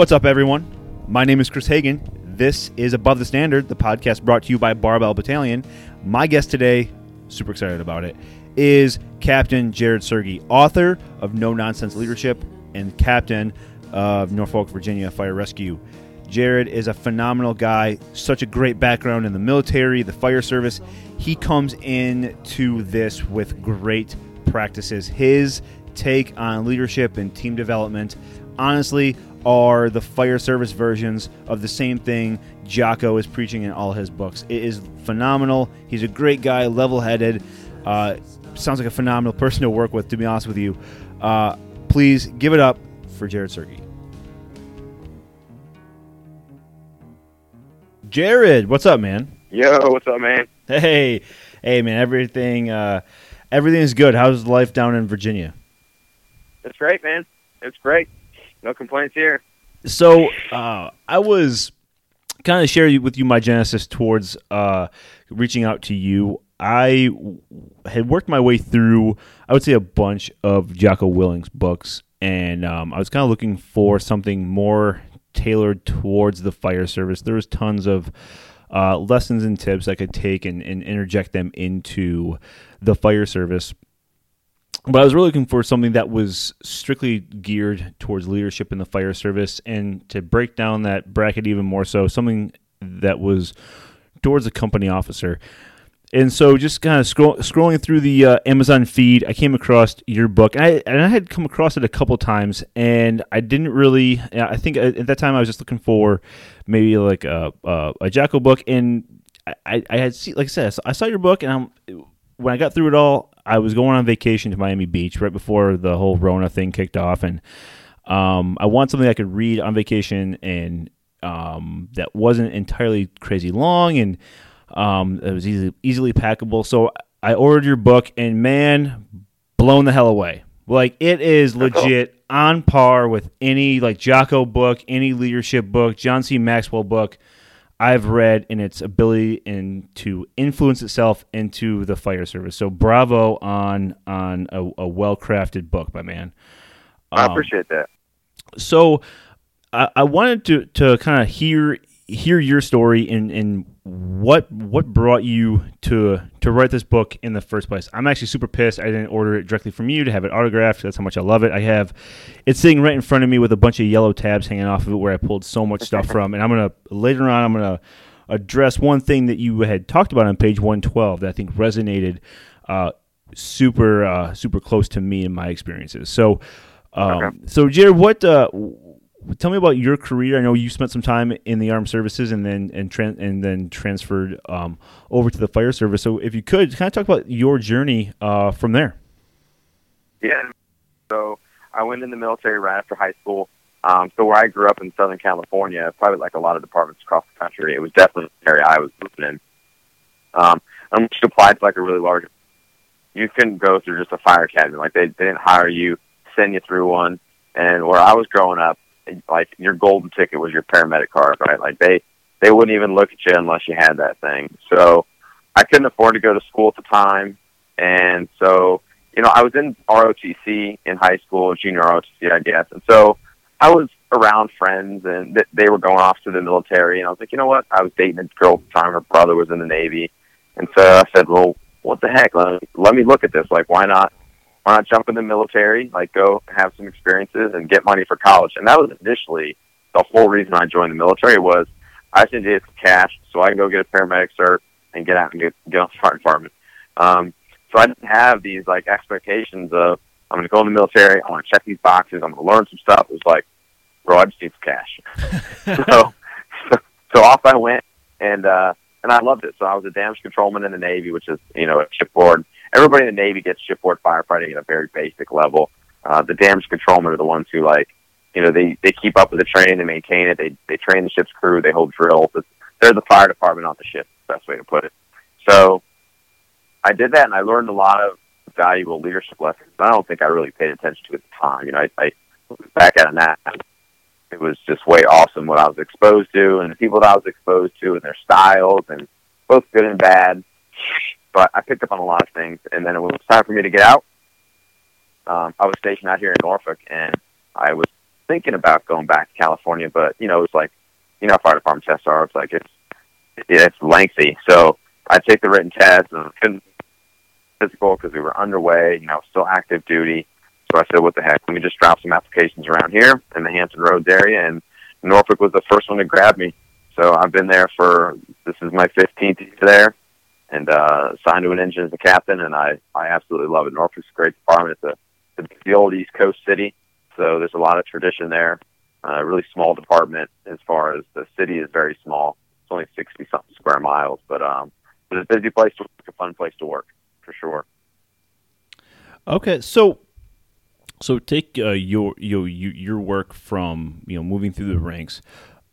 What's up, everyone? My name is Chris Hagan. This is Above the Standard, the podcast brought to you by Barbell Battalion. My guest today, super excited about it, is Captain Jared Sergi, author of No Nonsense Leadership and captain of Norfolk, Virginia Fire Rescue. Jared is a phenomenal guy, such a great background in the military, the fire service. He comes in to this with great practices. His take on leadership and team development, honestly, are the fire service versions of the same thing Jocko is preaching in all his books. It is phenomenal. He's a great guy, level headed. Uh, sounds like a phenomenal person to work with, to be honest with you. Uh, please give it up for Jared Sergi. Jared, what's up, man? Yo, what's up, man? Hey, hey, man. Everything, uh, everything is good. How's life down in Virginia? It's great, man. It's great. No complaints here. So, uh, I was kind of share with you my genesis towards uh, reaching out to you. I had worked my way through, I would say, a bunch of Jocko Willink's books, and um, I was kind of looking for something more tailored towards the fire service. There was tons of uh, lessons and tips I could take and, and interject them into the fire service. But I was really looking for something that was strictly geared towards leadership in the fire service and to break down that bracket even more so, something that was towards a company officer. And so, just kind of scroll, scrolling through the uh, Amazon feed, I came across your book, and I, and I had come across it a couple times, and I didn't really. I think at that time I was just looking for maybe like a a, a Jocko book, and I, I had see, like I said, I saw your book, and I'm when I got through it all, I was going on vacation to Miami Beach right before the whole Rona thing kicked off, and um, I want something I could read on vacation and um, that wasn't entirely crazy long and um, it was easily easily packable. So I ordered your book, and man, blown the hell away. Like it is legit on par with any like Jocko book, any leadership book, John C. Maxwell book I've read in its ability and to influence itself into the fire service. So bravo on on a, a well crafted book, my man. Um, I appreciate that. So I, I wanted to to kind of hear hear your story and and what what brought you to to write this book in the first place. I'm actually super pissed I didn't order it directly from you to have it autographed. That's how much I love it. I have it's sitting right in front of me with a bunch of yellow tabs hanging off of it where I pulled so much stuff from. And I'm gonna later on I'm gonna address one thing that you had talked about on page 112 that I think resonated uh, super uh, super close to me and my experiences. So. Um, okay. So, Jared, what uh, tell me about your career. I know you spent some time in the armed services and then and tran- and then transferred um, over to the fire service. So if you could kind of talk about your journey uh, from there. Yeah. So I went in the military right after high school. Um, so where I grew up in Southern California, probably like a lot of departments across the country, it was definitely an area I was moving in. Um, I just applied to like a really large. You couldn't go through just a fire academy. Like they, they didn't hire you, send you through one. And where I was growing up, like your golden ticket was your paramedic card, right? Like they they wouldn't even look at you unless you had that thing. So I couldn't afford to go to school at the time, and so you know I was in ROTC in high school, junior ROTC, I guess, and so I was around friends, and th- they were going off to the military, and I was like, you know what? I was dating a girl at the time. Her brother was in the Navy, and so I said, well, what the heck? Let me, let me look at this. Like, why not why not jump in the military, like go have some experiences and get money for college? And that was initially the whole reason I joined the military was I just needed some cash so I can go get a paramedic cert and get out and get, get on the fire department. Um, so I didn't have these like expectations of I'm going to go in the military. I want to check these boxes. I'm going to learn some stuff. It was like, bro, I just need some cash. so, so, so off I went, and uh, and I loved it. So I was a damage controlman in the Navy, which is you know a shipboard everybody in the Navy gets shipboard firefighting at a very basic level. Uh, the damage controlmen are the ones who like, you know, they they keep up with the training, they maintain it, they they train the ship's crew, they hold drills. It's, they're the fire department on the ship. Best way to put it. So, I did that, and I learned a lot of valuable leadership lessons. I don't think I really paid attention to at the time. You know, I, I back at now. It was just way awesome what I was exposed to, and the people that I was exposed to, and their styles, and both good and bad. But I picked up on a lot of things, and then it was time for me to get out. Um, I was stationed out here in Norfolk, and I was thinking about going back to California, but you know, it's like, you know, fire department tests are. It's like it's it's lengthy. So I take the written test and physical because we were underway. You know, still active duty. So I said, what the heck? Let me just drop some applications around here in the Hampton Roads area, and Norfolk was the first one to grab me. So I've been there for this is my 15th year there, and uh, signed to an engine as a captain, and I I absolutely love it. Norfolk's a great department. It's a the old East Coast city, so there's a lot of tradition there. A uh, really small department as far as the city is very small. It's only 60 something square miles, but um, it's a busy place to work, a fun place to work for sure. Okay, so so take uh, your your your work from you know moving through the ranks.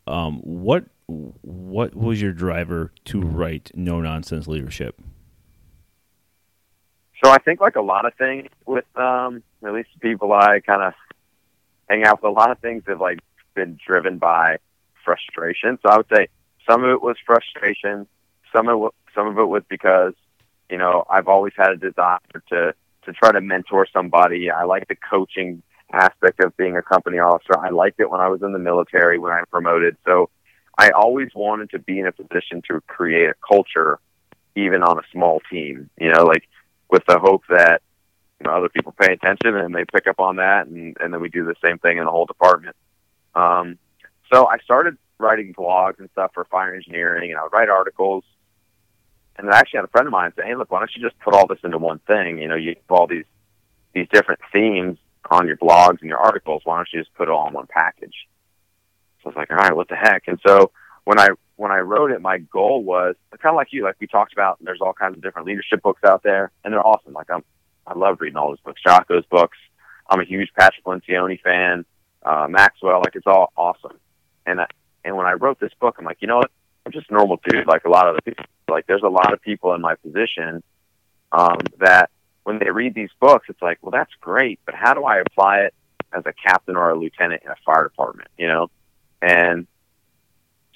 Um, what what was your driver to write No Nonsense Leadership? So I think like a lot of things with um, at least people I kind of hang out with, a lot of things have like been driven by frustration. So I would say some of it was frustration. Some of it, some of it was because you know I've always had a desire to to try to mentor somebody. I like the coaching aspect of being a company officer. I liked it when I was in the military when I promoted. So I always wanted to be in a position to create a culture, even on a small team. You know, like with the hope that you know other people pay attention and they pick up on that, and and then we do the same thing in the whole department. Um, so I started writing blogs and stuff for fire engineering, and I would write articles and then I actually had a friend of mine say, "Hey, look, why don't you just put all this into one thing? You know, you have all these these different themes on your blogs and your articles. Why don't you just put it all in one package?" I was like, "All right, what the heck?" And so when I when I wrote it, my goal was kind of like you, like we talked about. There's all kinds of different leadership books out there, and they're awesome. Like I'm, I love reading all those books. Jocko's books. I'm a huge Patrick Lencioni fan. Uh, Maxwell, like it's all awesome. And I, and when I wrote this book, I'm like, you know what? I'm just a normal dude, like a lot of the people. Like there's a lot of people in my position um, that when they read these books, it's like, well, that's great, but how do I apply it as a captain or a lieutenant in a fire department? You know, and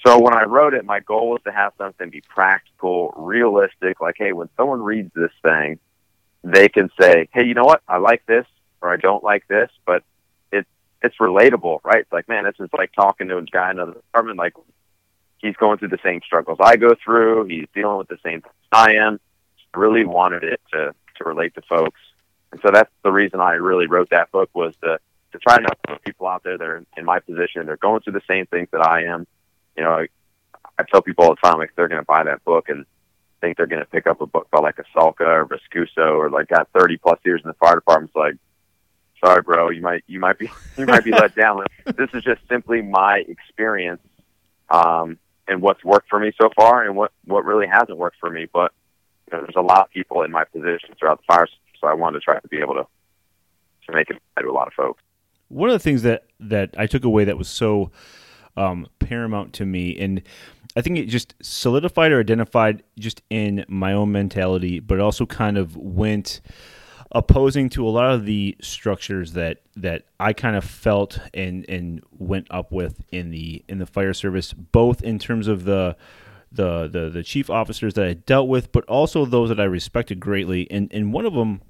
so when I wrote it, my goal was to have something be practical, realistic. Like, hey, when someone reads this thing, they can say, hey, you know what? I like this or I don't like this, but it's it's relatable, right? It's like, man, this is like talking to a guy in another department. Like, he's going through the same struggles I go through. He's dealing with the same things I am. Really wanted it to to relate to folks, and so that's the reason I really wrote that book was to to try to help people out there that are in my position. They're going through the same things that I am. You know, I, I tell people all the time like they're going to buy that book and think they're going to pick up a book by like a Salka or Viscuso or like got 30 plus years in the fire department. It's like, sorry, bro, you might you might be you might be let down. This is just simply my experience. Um, and what's worked for me so far and what what really hasn't worked for me. But you know, there's a lot of people in my position throughout the fire, so I wanted to try to be able to to make it to a lot of folks. One of the things that that I took away that was so um, paramount to me, and I think it just solidified or identified just in my own mentality, but also kind of went opposing to a lot of the structures that that I kind of felt and and went up with in the in the fire service, both in terms of the the the, the chief officers that I dealt with, but also those that I respected greatly. And and one of them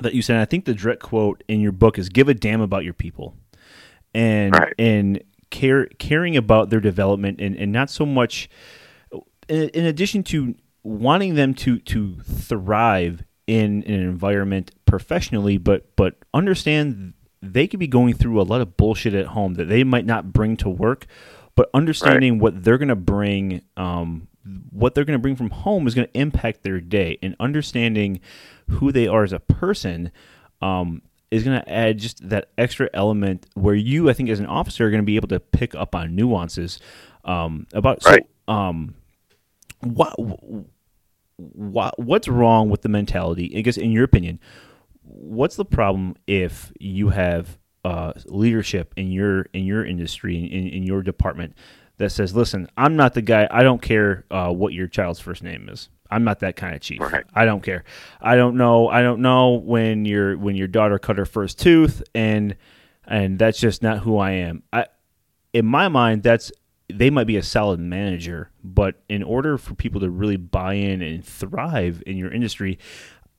that you said, I think the direct quote in your book is "Give a damn about your people," and right. and care caring about their development, and and not so much. In, in addition to wanting them to to thrive in an environment professionally, but but understand they could be going through a lot of bullshit at home that they might not bring to work, but understanding right. what they're going to bring, um, what they're going to bring from home is going to impact their day, and understanding who they are as a person. Um, is going to add just that extra element where you, I think, as an officer, are going to be able to pick up on nuances um, about. Right. So, um, what what what's wrong with the mentality? I guess in your opinion, what's the problem if you have uh, leadership in your in your industry in, in your department that says, "Listen, I'm not the guy. I don't care uh, what your child's first name is. I'm not that kind of chief. Right. I don't care. I don't know. I don't know when your when your daughter cut her first tooth, and and that's just not who I am. I in my mind, that's they might be a solid manager, but in order for people to really buy in and thrive in your industry,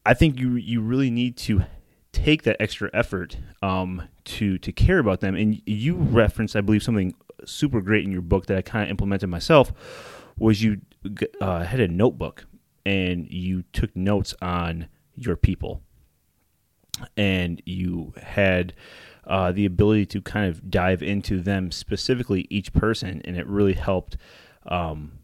I think you you really need to take that extra effort um, to to care about them. And you referenced, I believe, something super great in your book that I kind of implemented myself. Was you uh, had a notebook and you took notes on your people, and you had uh, the ability to kind of dive into them specifically, each person, and it really helped. Um,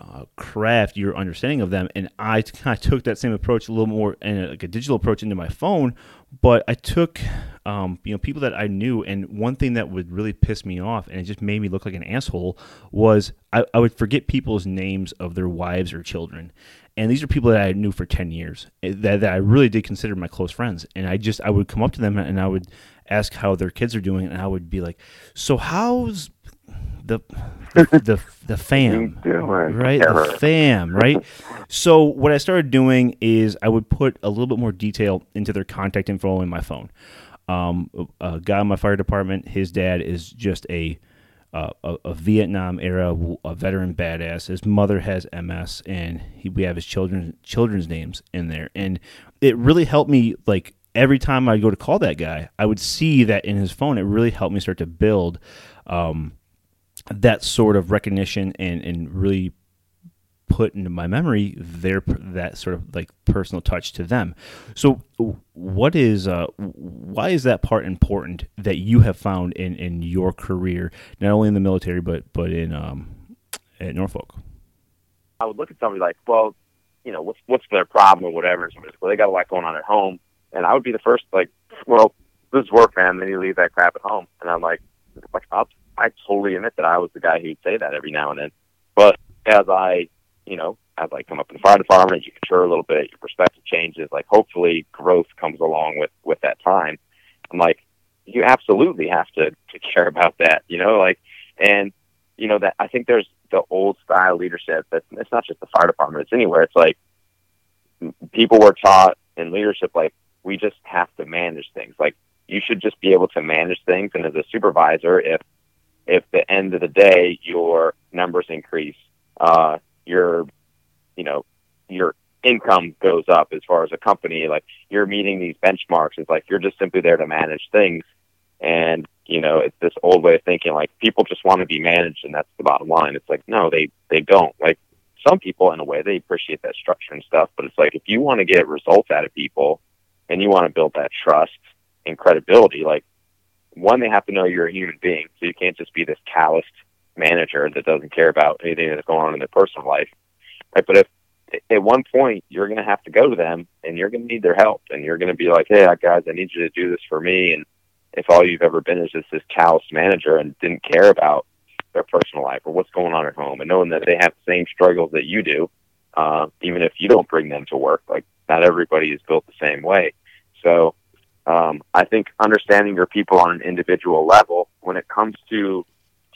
uh, craft your understanding of them. And I kind of took that same approach a little more and like a digital approach into my phone, but I took um, you know people that I knew, and one thing that would really piss me off, and it just made me look like an asshole, was I, I would forget people's names of their wives or children. And these are people that I knew for ten years eh, that, that I really did consider my close friends. And I just I would come up to them and I would ask how their kids are doing, and I would be like, "So how's the the the fam, right? The fam, right? So what I started doing is I would put a little bit more detail into their contact info in my phone. Um, a guy in my fire department, his dad is just a uh, a, a, Vietnam era a veteran badass. His mother has MS, and he, we have his children children's names in there, and it really helped me. Like every time I go to call that guy, I would see that in his phone. It really helped me start to build um, that sort of recognition and and really put into my memory their that sort of like personal touch to them. So, what is uh, why is that part important that you have found in in your career, not only in the military but but in um, at Norfolk? I would look at somebody like, well, you know, what's what's their problem or whatever. Somebody's well, they got a lot going on at home, and I would be the first like, well, this is work, man. Then you leave that crap at home, and I'm like, like I totally admit that I was the guy who'd say that every now and then. But as I, you know, as I come up in the fire department, you mature a little bit, your perspective changes. Like hopefully growth comes along with with that time. I'm like, you absolutely have to to care about that, you know, like, and you know that I think there's the old style leadership. That's it's not just the fire department; it's anywhere. It's like people were taught in leadership, like we just have to manage things. Like you should just be able to manage things. And as a supervisor, if if the end of the day your numbers increase, uh, your, you know, your income goes up as far as a company, like you're meeting these benchmarks. It's like you're just simply there to manage things. And, you know, it's this old way of thinking like people just want to be managed and that's the bottom line. It's like, no, they, they don't. Like some people in a way, they appreciate that structure and stuff, but it's like if you want to get results out of people and you want to build that trust and credibility, like one, they have to know you're a human being, so you can't just be this calloused manager that doesn't care about anything that's going on in their personal life. Right? But if at one point you're going to have to go to them and you're going to need their help, and you're going to be like, "Hey, guys, I need you to do this for me," and if all you've ever been is just this calloused manager and didn't care about their personal life or what's going on at home, and knowing that they have the same struggles that you do, uh, even if you don't bring them to work, like not everybody is built the same way. So um, I think understanding your people on an individual level, when it comes to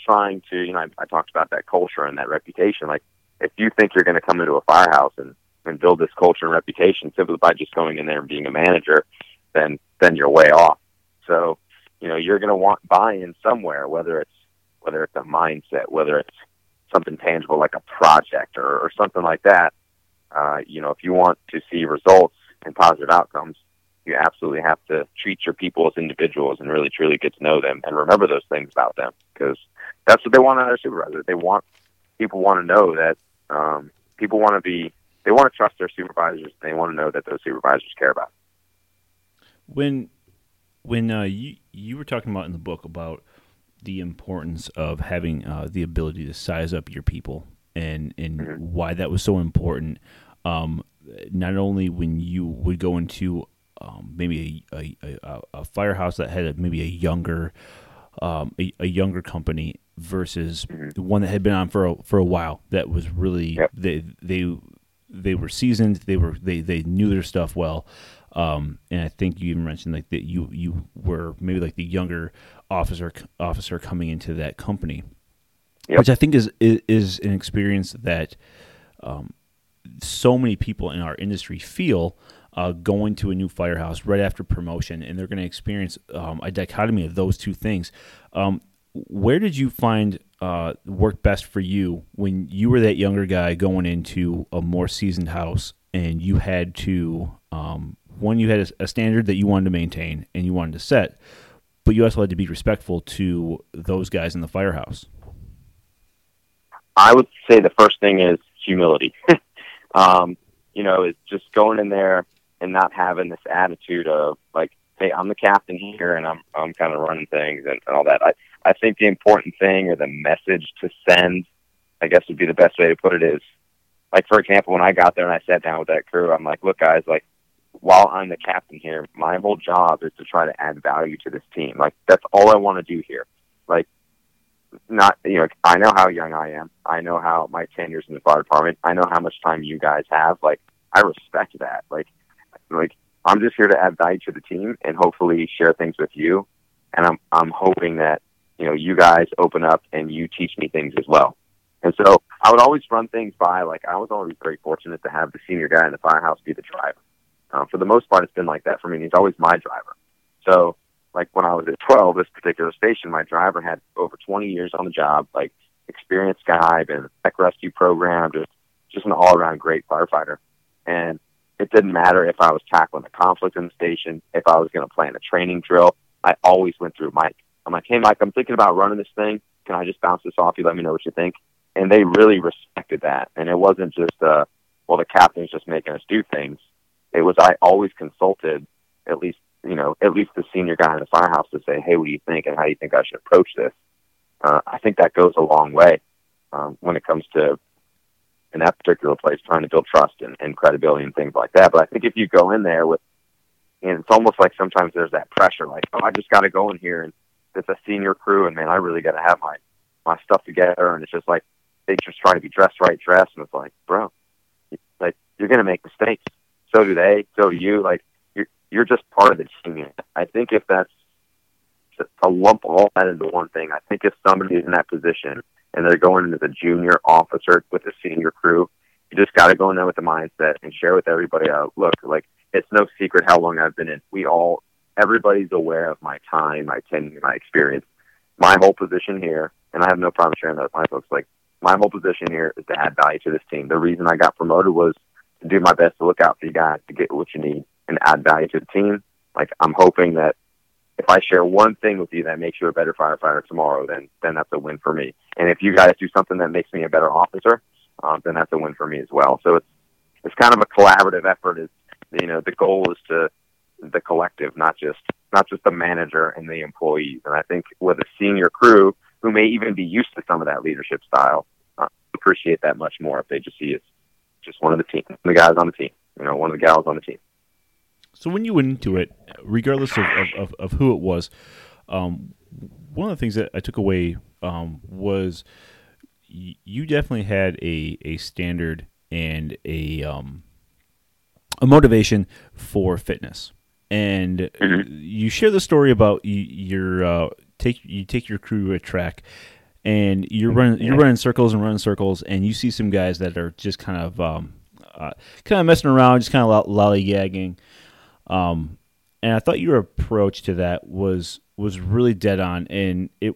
trying to, you know, I, I talked about that culture and that reputation. Like, if you think you're going to come into a firehouse and, and build this culture and reputation simply by just going in there and being a manager, then then you're way off. So, you know, you're going to want buy-in somewhere, whether it's whether it's a mindset, whether it's something tangible like a project or, or something like that. Uh, you know, if you want to see results and positive outcomes, you absolutely have to treat your people as individuals and really truly get to know them and remember those things about them because that's what they want out of their supervisor. They want people want to know that um, people want to be they want to trust their supervisors. They want to know that those supervisors care about. When when uh, you you were talking about in the book about the importance of having uh, the ability to size up your people and and mm-hmm. why that was so important. Um, not only when you would go into um, maybe a, a, a, firehouse that had a, maybe a younger um, a, a, younger company versus mm-hmm. one that had been on for a, for a while that was really yep. they they they were seasoned they were they they knew their stuff well um, and I think you even mentioned like that you you were maybe like the younger officer officer coming into that company yep. which I think is, is, is an experience that um, so many people in our industry feel uh, going to a new firehouse right after promotion, and they're going to experience um, a dichotomy of those two things. Um, where did you find uh, work best for you when you were that younger guy going into a more seasoned house and you had to um, one you had a, a standard that you wanted to maintain and you wanted to set, but you also had to be respectful to those guys in the firehouse. I would say the first thing is humility. um, you know, is just going in there and not having this attitude of like, hey, I'm the captain here and I'm I'm kind of running things and, and all that. I I think the important thing or the message to send, I guess would be the best way to put it is, like for example, when I got there and I sat down with that crew, I'm like, look, guys, like while I'm the captain here, my whole job is to try to add value to this team. Like that's all I want to do here. Like not you know, I know how young I am. I know how my tenures in the fire department. I know how much time you guys have. Like I respect that. Like like I'm just here to add value to the team and hopefully share things with you. And I'm I'm hoping that you know you guys open up and you teach me things as well. And so I would always run things by like I was always very fortunate to have the senior guy in the firehouse be the driver. Uh, for the most part, it's been like that for me. He's always my driver. So like when I was at 12, this particular station, my driver had over 20 years on the job, like experienced guy, been in the tech rescue program, just just an all around great firefighter. And it didn't matter if I was tackling a conflict in the station, if I was going to plan a training drill. I always went through Mike. I'm like, hey, Mike, I'm thinking about running this thing. Can I just bounce this off you? Let me know what you think. And they really respected that. And it wasn't just, uh, well, the captain's just making us do things. It was I always consulted at least, you know, at least the senior guy in the firehouse to say, hey, what do you think and how do you think I should approach this? Uh, I think that goes a long way um, when it comes to in that particular place, trying to build trust and, and credibility and things like that. But I think if you go in there with, and it's almost like sometimes there's that pressure, like, oh, I just got to go in here and it's a senior crew, and man, I really got to have my my stuff together, and it's just like they just try to be dressed right, dressed, and it's like, bro, like you're gonna make mistakes. So do they. So do you. Like you're you're just part of the team. I think if that's to lump all that into one thing, I think if somebody's in that position and they're going in as a junior officer with a senior crew, you just got to go in there with the mindset and share with everybody. Uh, look, like it's no secret how long I've been in. We all, everybody's aware of my time, my tenure, my experience. My whole position here, and I have no problem sharing that with my folks. Like my whole position here is to add value to this team. The reason I got promoted was to do my best to look out for you guys to get what you need and add value to the team. Like I'm hoping that if I share one thing with you that makes you a better firefighter tomorrow, then then that's a win for me. And if you guys do something that makes me a better officer, um, then that's a win for me as well. So it's it's kind of a collaborative effort. Is you know the goal is to the collective, not just not just the manager and the employees. And I think with a senior crew who may even be used to some of that leadership style, uh, appreciate that much more if they just see it's just one of the team, the guys on the team, you know, one of the gals on the team. So when you went into it, regardless of, of, of who it was, um, one of the things that I took away um, was y- you definitely had a, a standard and a um, a motivation for fitness. And mm-hmm. you share the story about you, your uh, take you take your crew to a track, and you're running you're running circles and running circles, and you see some guys that are just kind of um, uh, kind of messing around, just kind of lollygagging. Um, and I thought your approach to that was was really dead on, and it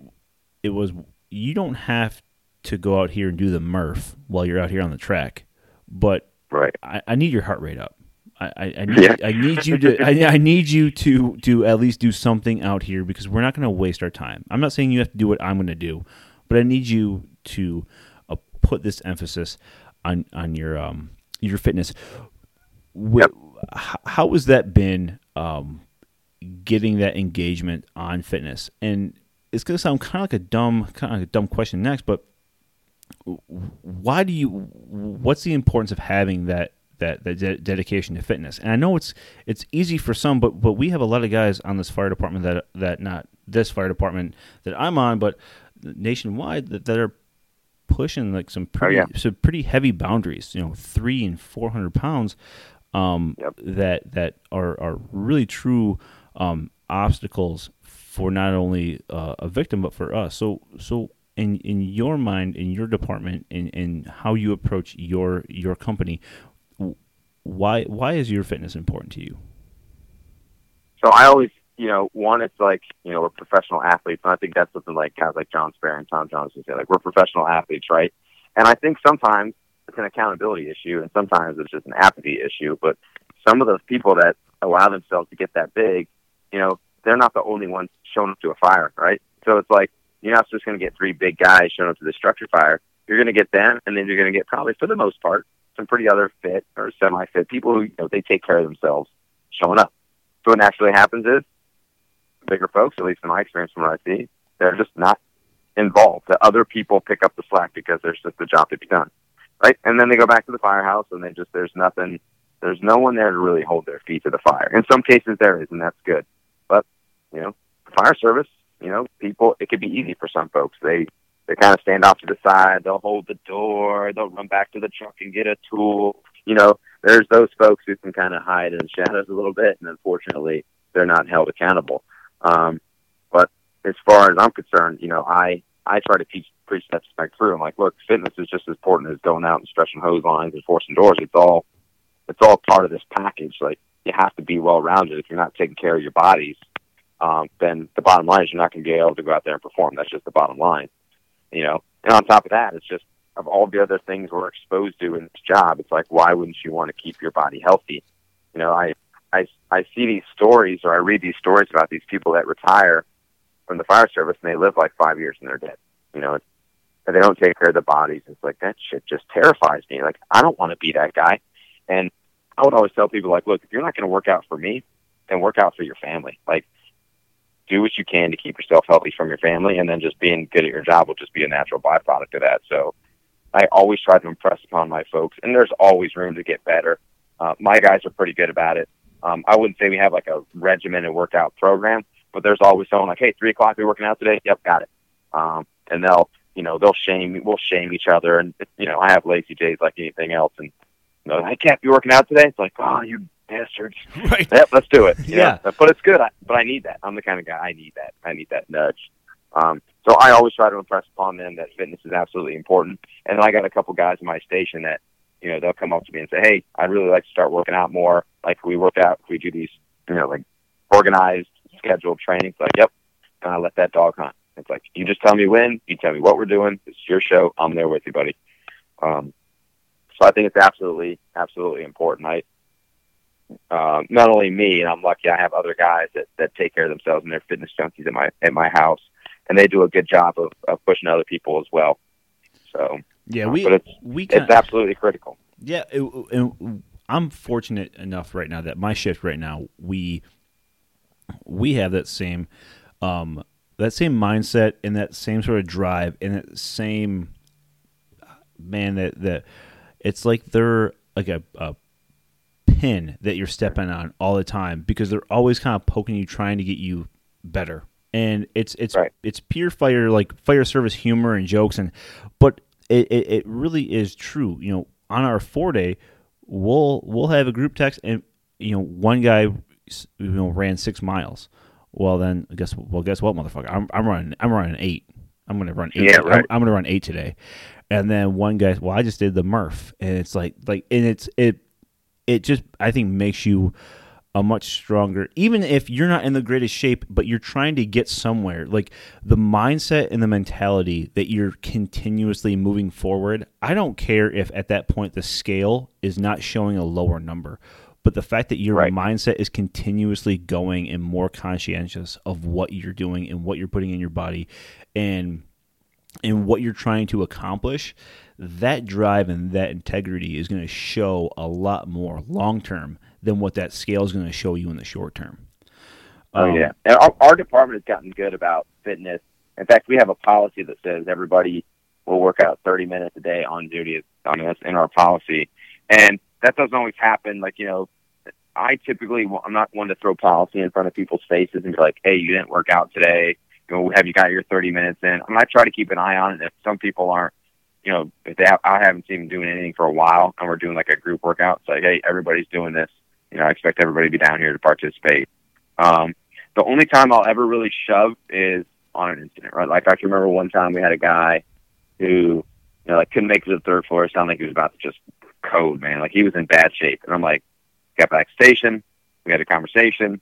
it was you don't have to go out here and do the Murph while you're out here on the track, but right. I, I need your heart rate up. I, I, I need, yeah. I need you to I, I, need you to to at least do something out here because we're not going to waste our time. I'm not saying you have to do what I'm going to do, but I need you to uh, put this emphasis on on your um your fitness. Yep how has that been um, getting that engagement on fitness? And it's going to sound kind of like a dumb, kind of like a dumb question next, but why do you? What's the importance of having that that that de- dedication to fitness? And I know it's it's easy for some, but but we have a lot of guys on this fire department that that not this fire department that I'm on, but nationwide that, that are pushing like some pretty oh, yeah. some pretty heavy boundaries. You know, three and four hundred pounds um, yep. that that are are really true um, obstacles for not only uh, a victim but for us. So so in in your mind, in your department, in in how you approach your your company, why why is your fitness important to you? So I always you know, one, it's like, you know, we're professional athletes. And I think that's something like guys like John Sparrow and Tom Johnson say, like, we're professional athletes, right? And I think sometimes it's an accountability issue, and sometimes it's just an apathy issue. But some of those people that allow themselves to get that big, you know, they're not the only ones showing up to a fire, right? So it's like you're not just going to get three big guys showing up to the structure fire. You're going to get them, and then you're going to get probably, for the most part, some pretty other fit or semi-fit people who you know they take care of themselves showing up. So what naturally happens is bigger folks, at least in my experience from what I see, they're just not involved. The other people pick up the slack because there's just a job to be done, right? And then they go back to the firehouse, and they just there's nothing, there's no one there to really hold their feet to the fire. In some cases there is, and that's good. But you know, fire service, you know, people it could be easy for some folks. They they kind of stand off to the side. They'll hold the door. They'll run back to the truck and get a tool. You know, there's those folks who can kind of hide in the shadows a little bit, and unfortunately, they're not held accountable. Um, but as far as I'm concerned, you know, I I try to teach preach that my crew. I'm like, look, fitness is just as important as going out and stretching hose lines and forcing doors. It's all it's all part of this package. Like you have to be well rounded. If you're not taking care of your bodies, um, then the bottom line is you're not going to be able to go out there and perform. That's just the bottom line. You know, and on top of that, it's just of all the other things we're exposed to in this job. It's like, why wouldn't you want to keep your body healthy? You know, I I I see these stories or I read these stories about these people that retire from the fire service and they live like five years and they're dead. You know, and they don't take care of their bodies. It's like that shit just terrifies me. Like I don't want to be that guy. And I would always tell people like, look, if you're not going to work out for me, then work out for your family. Like do what you can to keep yourself healthy from your family, and then just being good at your job will just be a natural byproduct of that. So I always try to impress upon my folks, and there's always room to get better. Uh, my guys are pretty good about it. Um, I wouldn't say we have like a regimented workout program, but there's always someone like, "Hey, three o'clock, you're working out today? Yep, got it." Um, and they'll, you know, they'll shame, we'll shame each other, and you know, I have lazy days like anything else, and you know, I can't be working out today. It's like, oh, you bastards. Right. Yep, let's do it. You Yeah. know? But it's good. I, but I need that. I'm the kind of guy I need that. I need that nudge. Um, so I always try to impress upon them that fitness is absolutely important. And I got a couple guys in my station that, you know, they'll come up to me and say, Hey, I'd really like to start working out more. Like we work out, we do these, you know, like organized, scheduled trainings. Like, yep. And I let that dog hunt. It's like, you just tell me when, you tell me what we're doing. It's your show. I'm there with you, buddy. Um, so I think it's absolutely, absolutely important. I, um, not only me, and I'm lucky I have other guys that, that take care of themselves and they're fitness junkies at my at my house, and they do a good job of, of pushing other people as well. So, Yeah, uh, we but it's we it's absolutely critical. Yeah, it, and I'm fortunate enough right now that my shift right now we we have that same um, that same mindset and that same sort of drive and that same uh, man that that it's like they're like a, a pin that you're stepping on all the time because they're always kind of poking you trying to get you better. And it's it's Right. it's pure fire like fire service humor and jokes and but it, it, it really is true. You know on our four day we'll we'll have a group text and you know one guy you know ran six miles well then guess well guess what motherfucker? I'm, I'm running i'm running eight. I'm gonna run eight Yeah, I'm- right. I'm, gonna run eight today. And then one guy well i just did the murph and it's like like and it's it it just I think makes you a much stronger even if you're not in the greatest shape but you're trying to get somewhere. Like the mindset and the mentality that you're continuously moving forward I don't care if at that point the scale is not showing a lower number but the fact that your Right. mindset is continuously going and more conscientious of what you're doing and what you're putting in your body and and what you're trying to accomplish, that drive and that integrity is going to show a lot more long term than what that scale is going to show you in the short term. Oh Um, yeah, and our, our department has gotten good about fitness. In fact, we have a policy that says everybody will work out 30 minutes a day on duty. I mean, that's in our policy, and that doesn't always happen. Like you know, I typically I'm not one to throw policy in front of people's faces and be like, "Hey, you didn't work out today. You know, have you got your 30 minutes in?" I, I try to keep an eye on it. If some people aren't, you know, if they have, I haven't seen them doing anything for a while, and we're doing like a group workout, it's like, "Hey, everybody's doing this." You know, I expect everybody to be down here to participate. Um, the only time I'll ever really shove is on an incident, right? Like I can remember one time we had a guy who, you know, like couldn't make it to the third floor. It sounded like he was about to just code, man. Like he was in bad shape. And I'm like, got back station. We had a conversation.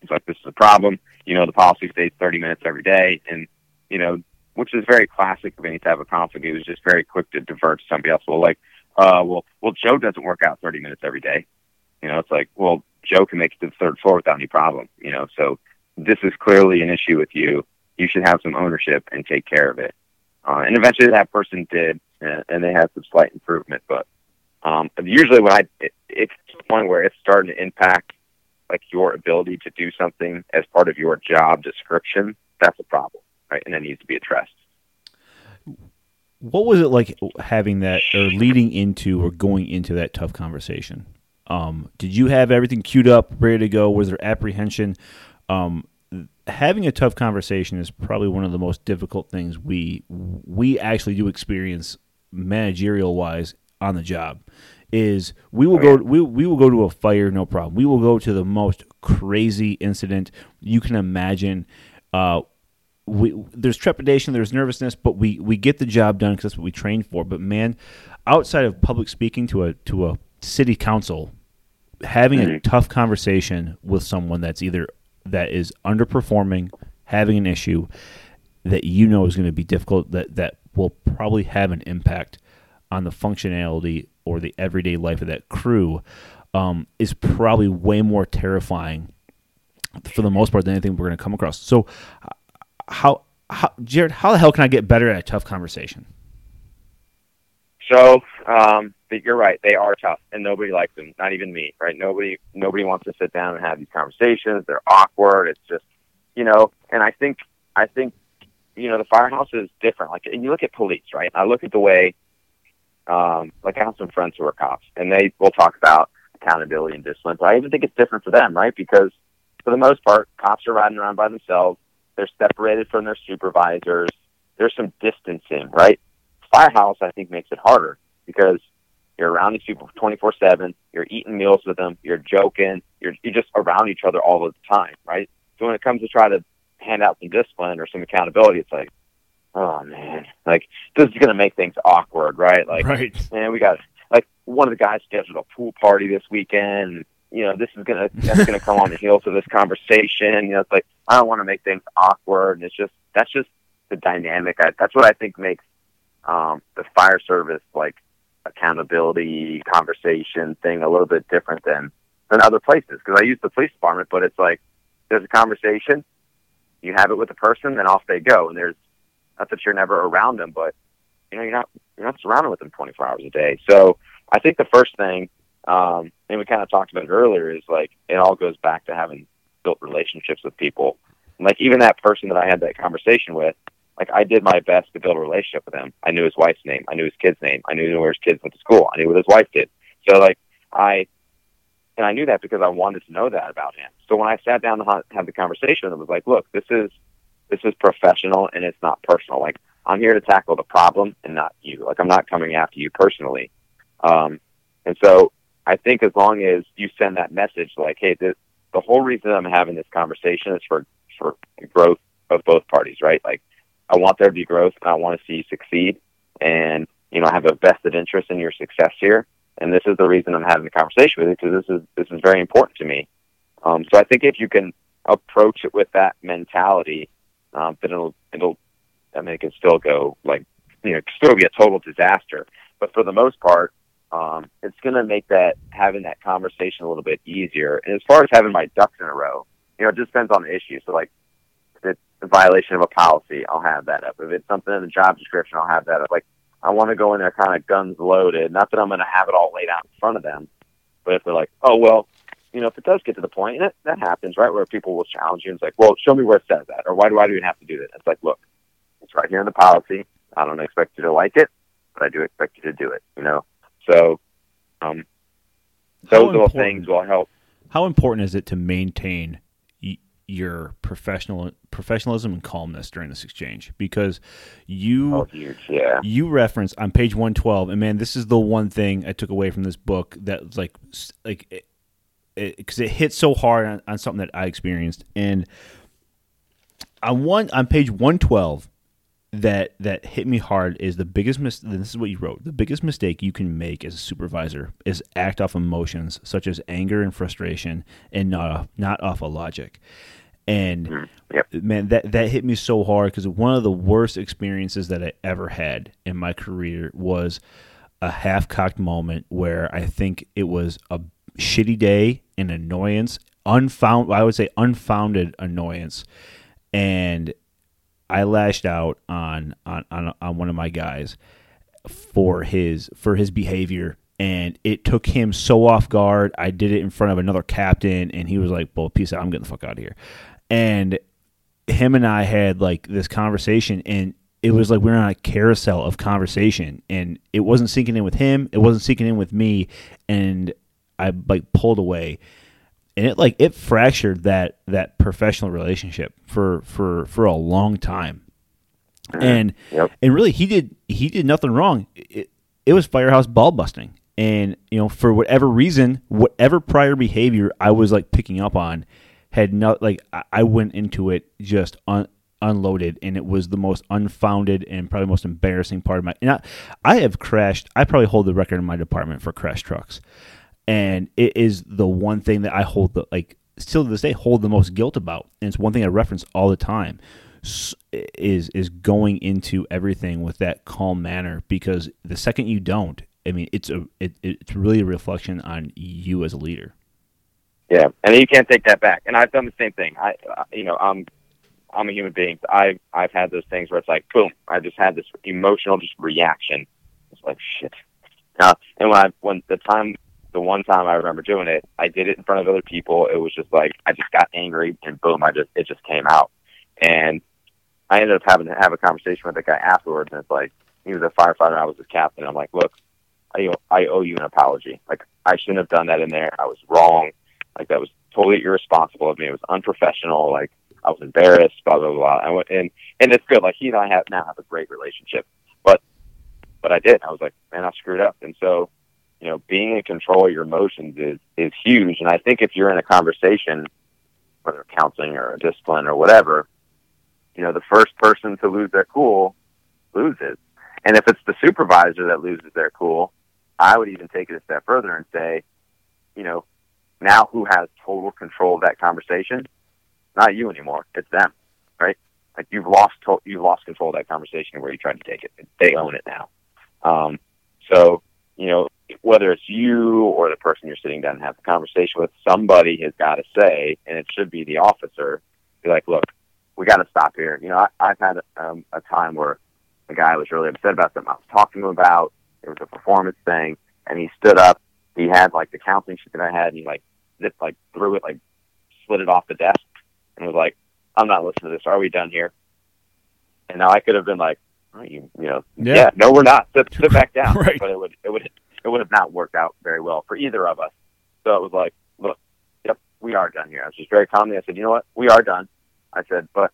He's like, this is a problem. You know, the policy states 30 minutes every day. And, you know, which is very classic of any type of conflict. He was just very quick to divert to somebody else. Well, like, uh, well, well, Joe doesn't work out 30 minutes every day. You know, it's like, well, Joe can make it to the third floor without any problem. You know, so this is clearly an issue with you. You should have some ownership and take care of it. Uh, and eventually that person did, and, and they had some slight improvement. But um, usually when I, it, it's the point where it's starting to impact like your ability to do something as part of your job description, that's a problem, right? And that needs to be addressed. What was it like having that or leading into or going into that tough conversation? Um, did you have everything queued up, ready to go? Was there apprehension? Um, having a tough conversation is probably one of the most difficult things we we actually do experience managerial wise on the job is we will go we, we will go to a fire no problem. We will go to the most crazy incident you can imagine. Uh, we, there's trepidation there's nervousness but we we get the job done because that's what we train for. But man outside of public speaking to a to a city council having mm-hmm. a tough conversation with someone that's either that is underperforming, having an issue that you know is going to be difficult, that, that will probably have an impact on the functionality or the everyday life of that crew, um, is probably way more terrifying for the most part than anything we're going to come across. So, how, how, Jared, how the hell can I get better at a tough conversation? So, um, you're right. They are tough, and nobody likes them. Not even me, right? Nobody, nobody wants to sit down and have these conversations. They're awkward. It's just, you know. And I think, I think, you know, the firehouse is different. Like, and you look at police, right? I look at the way, um, like I have some friends who are cops, and they will talk about accountability and discipline. But I even think it's different for them, right? Because for the most part, cops are riding around by themselves. They're separated from their supervisors. There's some distancing, right? Firehouse, I think, makes it harder because you're around these people 24 seven. You're eating meals with them. You're joking. You're, you're just around each other all the time, right? So when it comes to try to hand out some discipline or some accountability, it's like, oh man, like this is going to make things awkward, right? Like, right. man, we got like one of the guys scheduled a pool party this weekend. You know, this is gonna that's gonna come on the heels of this conversation. You know, it's like I don't want to make things awkward, and it's just that's just the dynamic. I, that's what I think makes um, the fire service like accountability conversation thing a little bit different than than other places because I use the police department, but it's like there's a conversation, you have it with the person, then off they go, and there's not that you're never around them, but you know you're not you're not surrounded with them 24 hours a day. So I think the first thing, um, and we kind of talked about it earlier, is like it all goes back to having built relationships with people. like even that person that I had that conversation with, like I did my best to build a relationship with him. I knew his wife's name. I knew his kid's name. I knew where his kids went to school. I knew what his wife did. So like I, and I knew that because I wanted to know that about him. So when I sat down to have the conversation, it was like, look, this is this is professional and it's not personal. Like I'm here to tackle the problem and not you. Like I'm not coming after you personally. Um, and so I think as long as you send that message, like, hey, this, the whole reason I'm having this conversation is for for growth of both parties, right? Like I want there to be growth. And I want to see you succeed, and you know, I have a vested interest in your success here. And this is the reason I'm having the conversation with you because this is this is very important to me. Um, so I think if you can approach it with that mentality, um, then it'll it'll I mean it can still go like you know still be a total disaster. But for the most part, um, it's going to make that having that conversation a little bit easier. And as far as having my ducks in a row, you know, it just depends on the issue. So like if it's a violation of a policy, I'll have that up. If it's something in the job description, I'll have that up. Like I want to go in there kind of guns loaded. Not that I'm going to have it all laid out in front of them, but if they're like, oh well, you know, if it does get to the point, and it, that happens, right, where people will challenge you and it's like, well, show me where it says that, or why do I even have to do that? It's like, look, it's right here in the policy. I don't expect you to like it, but I do expect you to do it. You know, so um, those little things will help. How important is it to maintain your professional professionalism and calmness during this exchange because you oh, huge, yeah. you reference on page 112 and man this is the one thing I took away from this book that like like because it, it, it hit so hard on, on something that I experienced. And on one on page 112 that that hit me hard is the biggest mis- this is what you wrote the biggest mistake you can make as a supervisor is act off emotions such as anger and frustration and not off, not off of logic. And mm, yep. man, that that hit me so hard because one of the worst experiences that I ever had in my career was a half cocked moment where I think it was a shitty day, an annoyance, unfound. I would say unfounded annoyance, and I lashed out on on on, on one of my guys for his for his behavior and it took him so off guard. I did it in front of another captain, and he was like, "Well, peace out. I'm getting the fuck out of here." And him and I had like this conversation, and it was like we were on a carousel of conversation, and it wasn't sinking in with him. It wasn't sinking in with me, and I like pulled away, and it like it fractured that that professional relationship for for for a long time. And Yep. and really, he did he did nothing wrong. It, it was firehouse ball busting, and you know for whatever reason, whatever prior behavior I was like picking up on had not like I- I went into it just un, unloaded, and it was the most unfounded and probably most embarrassing part of my. And I, I have crashed. I probably hold the record in my department for crash trucks, and it is the one thing that I hold the like still to this day hold the most guilt about, and it's one thing I reference all the time. Is is going into everything with that calm manner because the second you don't, I mean, it's a it, it's really a reflection on you as a leader. Yeah, and you can't take that back. And I've done the same thing. I, you know, I'm, I'm a human being. I've, I've had those things where it's like, boom, I just had this emotional just reaction. It's like shit. Uh, and when I, when the time, the one time I remember doing it, I did it in front of other people. It was just like I just got angry, and boom, I just, it just came out. And I ended up having to have a conversation with the guy afterwards, and it's like he was a firefighter, I was his captain. I'm like, look, I, owe- I owe you an apology. Like I shouldn't have done that in there. I was wrong. Like that was totally irresponsible of me. It was unprofessional. Like I was embarrassed. Blah blah blah. I went, and and it's good. Like he and I have now have a great relationship. But but I did. I was like, man, I screwed up. And so, you know, being in control of your emotions is is huge. And I think if you're in a conversation, whether counseling or a discipline or whatever, you know, the first person to lose their cool loses. And if it's the supervisor that loses their cool, I would even take it a step further and say, you know, now who has total control of that conversation? Not you anymore. It's them, right? Like you've lost to- you've lost control of that conversation where you tried to take it. They own it now. Um, so you know whether it's you or the person you're sitting down and have the conversation with, somebody has got to say, and it should be the officer. Be like, look, we got to stop here. You know, I, I've had um, a time where a guy was really upset about something I was talking to him about. It was a performance thing, and he stood up. He had like the counseling sheet that I had, and he like zipped, like threw it, like slid it off the desk, and was like, "I'm not listening to this. Are we done here?" And now I could have been like, oh, "You, you know, Yeah. yeah, no, we're not. Sit, sit back down." Right. But it would, it would, it would have not worked out very well for either of us. So it was like, "Look, yep, we are done here." I was just very calmly. I said, "You know what? We are done." I said, "But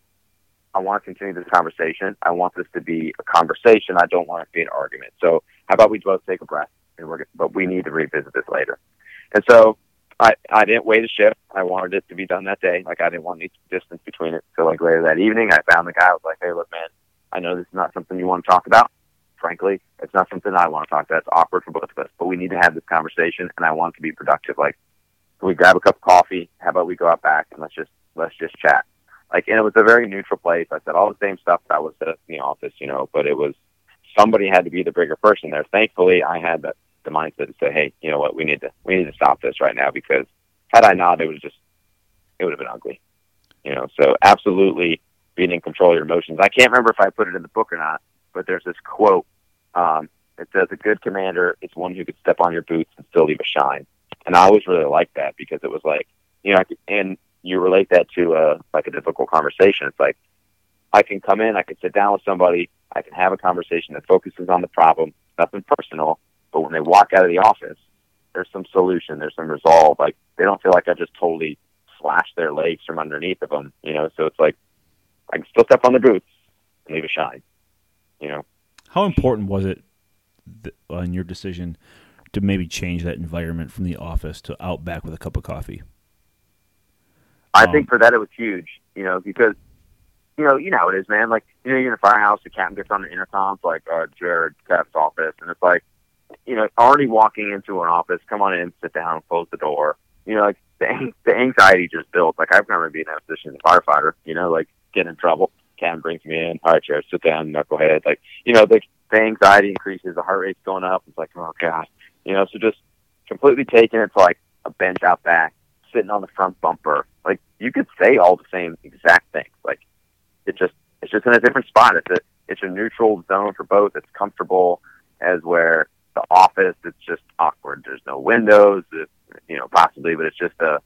I want to continue this conversation. I want this to be a conversation. I don't want it to be an argument. So how about we both take a breath and we're, but we need to revisit this later. And so I, I didn't wait a shift. I wanted it to be done that day. Like I didn't want any distance between it. So like later that evening, I found the guy. I was like, Hey, look, man, I know this is not something you want to talk about. Frankly, it's not something I want to talk about. It's awkward for both of us, but we need to have this conversation and I want it to be productive. Like, can we grab a cup of coffee? How about we go out back and let's just, let's just chat like and it was a very neutral place. I said all the same stuff that was said in the office, you know, but it was somebody had to be the bigger person there. Thankfully I had the, the mindset to say, Hey, you know what, we need to we need to stop this right now because had I not it would just it would have been ugly. You know, so absolutely being in control of your emotions. I can't remember if I put it in the book or not, but there's this quote. Um, it says a good commander is one who could step on your boots and still leave a shine. And I always really liked that because it was like, you know, I could, and you relate that to a like a difficult conversation. It's like I can come in, I can sit down with somebody, I can have a conversation that focuses on the problem, nothing personal. But when they walk out of the office, there's some solution, there's some resolve. Like they don't feel like I just totally slashed their legs from underneath of them, you know. So it's like I can still step on the boots and leave a shine, you know. How important was it th- on your decision to maybe change that environment from the office to out back with a cup of coffee? I Um, think for that it was huge, you know, because you know, you know how it is, man. Like, you know, you're in a firehouse, the captain gets on the intercom, it's like, uh, Jared, captain's office, and it's like, you know, already walking into an office, come on in, sit down, close the door. You know, like the the anxiety just builds. Like I remember being in that position as a firefighter, you know, like get in trouble. Captain brings me in, all right, Jared, sit down, knucklehead. Like, you know, the, the anxiety increases, the heart rate's going up. It's like, oh god, you know, so just completely taking it to like a bench out back, sitting on the front bumper. Like you could say all the same exact things. Like it just it's just in a different spot. It's a it's a neutral zone for both. It's comfortable as where the office it's just awkward. There's no windows, it, you know, possibly, but it's just a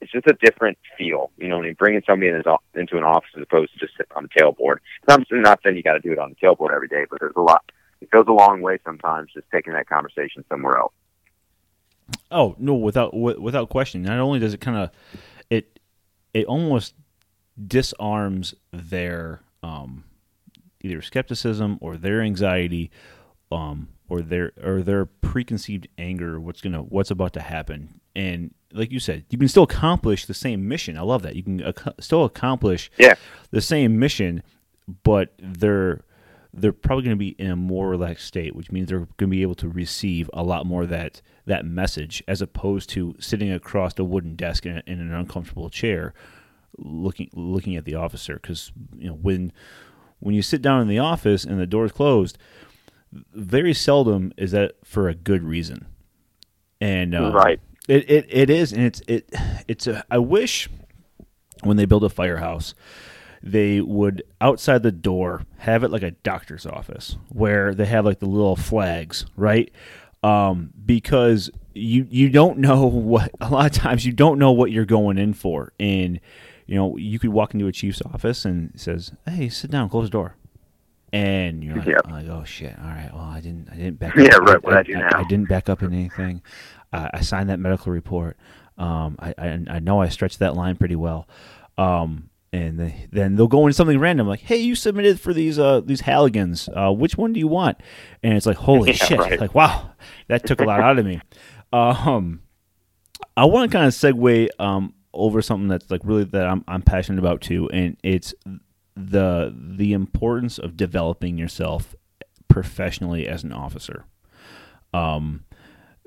it's just a different feel. You know, when you bringing somebody in, into an office as opposed to just sitting on the tailboard. I'm not saying you got to do it on the tailboard every day, but there's a lot. It goes a long way sometimes just taking that conversation somewhere else. Oh no, without without question. Not only does it kind of it it almost disarms their um, either skepticism or their anxiety um, or their or their preconceived anger what's gonna what's about to happen and like you said you can still accomplish the same mission i love that you can ac- still accomplish yeah. the same mission but they're they're probably going to be in a more relaxed state which means they're going to be able to receive a lot more that that message as opposed to sitting across a wooden desk in, a, in an uncomfortable chair looking looking at the officer because you know when when you sit down in the office and the door's closed very seldom is that for a good reason. And uh, right, it, it it is, and it's it it's a. I wish when they build a firehouse, they would outside the door have it like a doctor's office where they have like the little flags, right? Um, because you you don't know what a lot of times you don't know what you're going in for, and you know you could walk into a chief's office and says, "Hey, sit down, close the door." And you're like, yep. like, oh shit, all right, well, I didn't, I didn't back. Up. Yeah, right. What I, I do now? I, I, didn't back up in anything. Uh, I signed that medical report. Um, I, I, I know I stretched that line pretty well. Um, and they, then they'll go into something random like, "Hey, you submitted for these uh these Halligans. Uh, which one do you want?" And it's like, "Holy yeah, shit!" Right. Like, wow, that took a lot out of me. Um, I want to kind of segue um over something that's like really that I'm I'm passionate about too, and it's the the importance of developing yourself professionally as an officer. Um,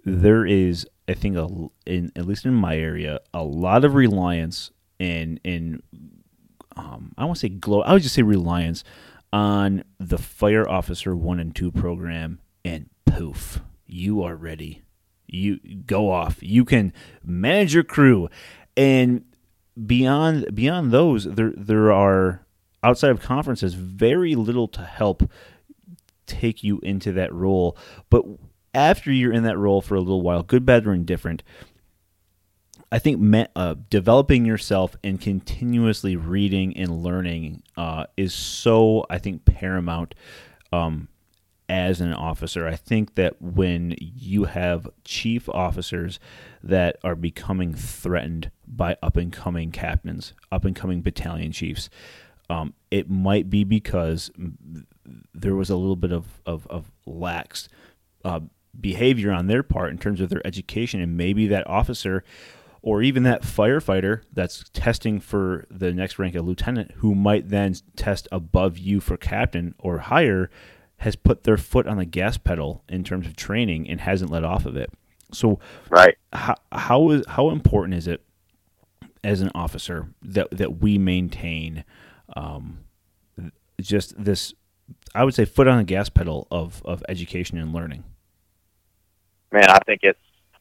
there is, I think, a, in at least in my area, a lot of reliance in in um, I want to say glow. I would just say reliance on the fire officer one and two program, and poof, you are ready. You go off. You can manage your crew, and beyond beyond those, there there are outside of conferences, very little to help take you into that role. But after you're in that role for a little while, good, bad, or indifferent, I think me, uh, developing yourself and continuously reading and learning uh, is so, I think, paramount um, as an officer. I think that when you have chief officers that are becoming threatened by up and coming captains, up and coming battalion chiefs, um, it might be because there was a little bit of, of, of lax uh, behavior on their part in terms of their education, and maybe that officer or even that firefighter that's testing for the next rank of lieutenant, who might then test above you for captain or higher, has put their foot on the gas pedal in terms of training and hasn't let off of it. So, right, how how is how important is it as an officer that that we maintain um, just this, I would say, foot on the gas pedal of of education and learning. Man, I think it's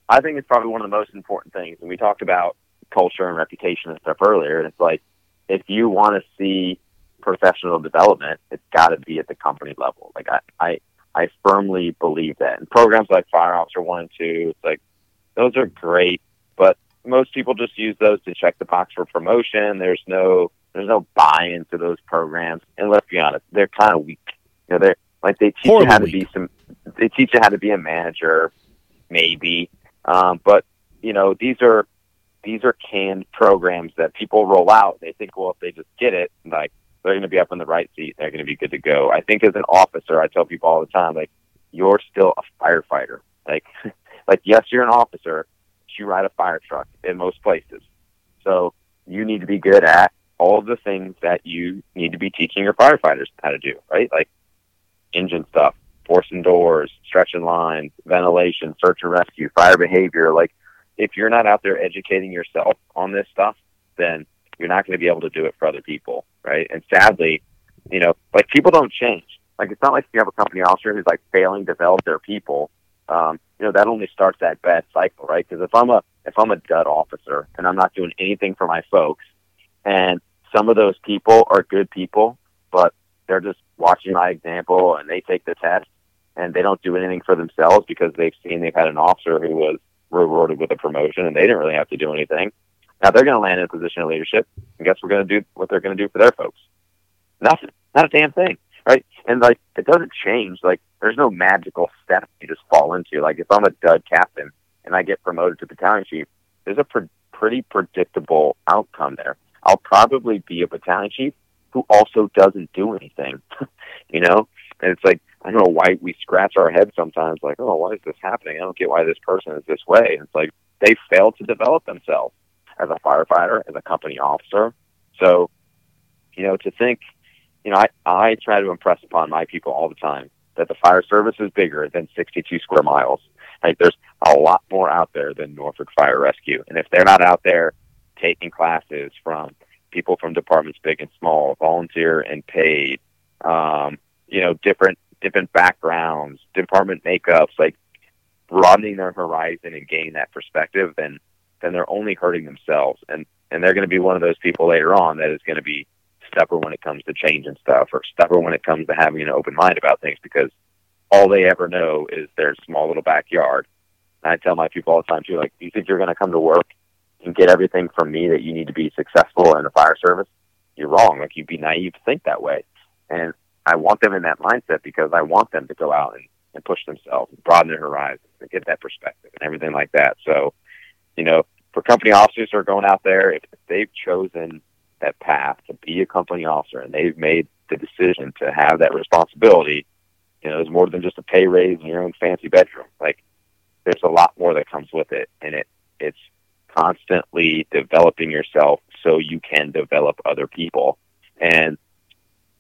I think it's probably one of the most important things. And we talked about culture and reputation and stuff earlier. And it's like if you want to see professional development, it's got to be at the company level. Like I, I, I firmly believe that. And programs like Fire Officer One and Two, it's like those are great, but most people just use those to check the box for promotion. There's no there's no buy into those programs. And let's be honest, they're kind of weak. You know, they're like they teach Horribly you how to be some. They teach you how to be a manager, maybe. Um, but you know, these are these are canned programs that people roll out. They think, well, if they just get it, like they're going to be up in the right seat. They're going to be good to go. I think as an officer, I tell people all the time, like you're still a firefighter. Like, like yes, you're an officer, but you ride a fire truck in most places. So you need to be good at all the things that you need to be teaching your firefighters how to do, right? Like engine stuff, forcing doors, stretching lines, ventilation, search and rescue, fire behavior. Like if you're not out there educating yourself on this stuff, then you're not going to be able to do it for other people, right? And sadly, you know, like people don't change. Like it's not like you have a company officer who's like failing to develop their people. Um, you know, that only starts that bad cycle, right? Because if I'm a if I'm a dud officer and I'm not doing anything for my folks, and some of those people are good people, but they're just watching my example and they take the test and they don't do anything for themselves because they've seen they've had an officer who was rewarded with a promotion and they didn't really have to do anything. Now they're going to land in a position of leadership, and guess we're going to do what they're going to do for their folks. Nothing, not a damn thing, right? And like it doesn't change. Like there's no magical step you just fall into. Like if I'm a dud captain and I get promoted to battalion chief, there's a pre- pretty predictable outcome there. I'll probably be a battalion chief who also doesn't do anything, you know? And it's like, I don't know why we scratch our heads sometimes, like, oh, why is this happening? I don't get why this person is this way. And it's like, they failed to develop themselves as a firefighter, as a company officer. So, you know, to think, you know, I, I try to impress upon my people all the time that the fire service is bigger than 62 square miles. Like there's a lot more out there than Norfolk Fire Rescue. And if they're not out there taking classes from people from departments big and small, volunteer and paid, um, you know, different different backgrounds, department makeups, like broadening their horizon and gaining that perspective, then then they're only hurting themselves. And and they're going to be one of those people later on that is going to be stubborn when it comes to change and stuff, or stubborn when it comes to having an open mind about things because all they ever know is their small little backyard. And I tell my people all the time too, like, do you think you're going to come to work and get everything from me that you need to be successful in the fire service? You're wrong. Like you'd be naive to think that way. And I want them in that mindset because I want them to go out and, and push themselves and broaden their horizons and get that perspective and everything like that. So, you know, for company officers who are going out there, if, if they've chosen that path to be a company officer and they've made the decision to have that responsibility, you know, it's more than just a pay raise in your own fancy bedroom. Like there's a lot more that comes with it and it it's constantly developing yourself so you can develop other people. And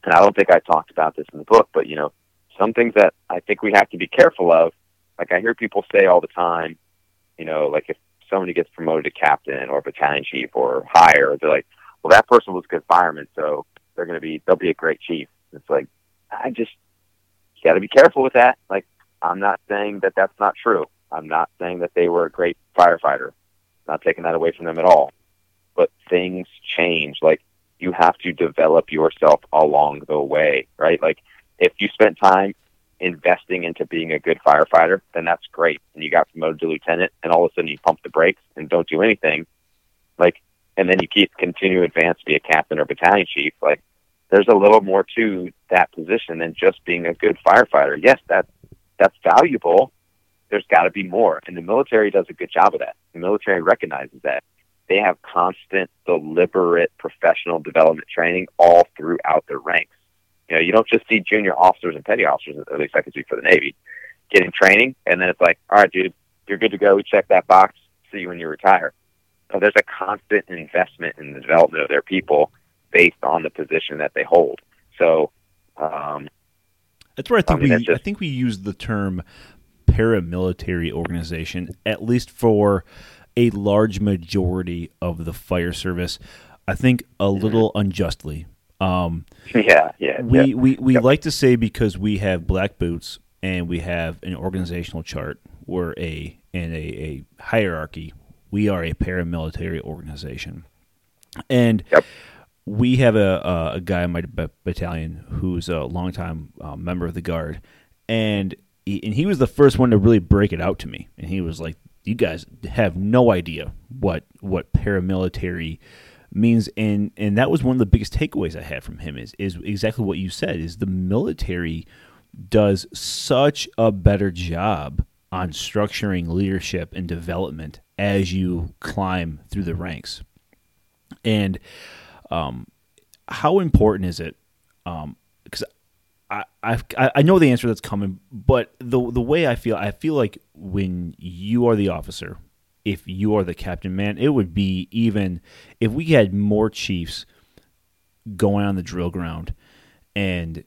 and I don't think I talked about this in the book, but you know, some things that I think we have to be careful of, like I hear people say all the time, you know, like if somebody gets promoted to captain or battalion chief or higher, they're like, well, that person was a good fireman, so they're going to be, they'll be a great chief. It's like, I just, got to be careful with that. Like, I'm not saying that that's not true. I'm not saying that they were a great firefighter. Not taking that away from them at all. But things change. Like, you have to develop yourself along the way, right? Like, if you spent time investing into being a good firefighter, then that's great. And you got promoted to lieutenant, and all of a sudden you pump the brakes and don't do anything. Like, and then you keep continue to advance to be a captain or battalion chief. Like, there's a little more to that position than just being a good firefighter. Yes, that that's valuable. There's got to be more, and the military does a good job of that. The military recognizes that. They have constant, deliberate professional development training all throughout their ranks. You know, you don't just see junior officers and petty officers, at least I can speak for the Navy, getting training, and then it's like, all right, dude, you're good to go. We check that box. See you when you retire. So there's a constant investment in the development of their people based on the position that they hold. So um, that's where I think I mean, we just- I think we use the term paramilitary organization at least for a large majority of the fire service. I think a little unjustly. Um, yeah, yeah, we yeah. we, we like to say because we have black boots and we have an organizational chart we're a and a, a hierarchy we are a paramilitary organization and Yep. we have a, a, a guy in my b- battalion who's a longtime uh, member of the guard and he, and he was the first one to really break it out to me. And he was like you guys have no idea what what paramilitary means. And and that was one of the biggest takeaways I had from him is is exactly what you said is the military does such a better job on structuring leadership and development as you climb through the ranks. And um, how important is it because I, I've, I I know the answer that's coming, but the the way I feel, I feel like when you are the officer, if you are the captain, man, it would be even if we had more chiefs going on the drill ground and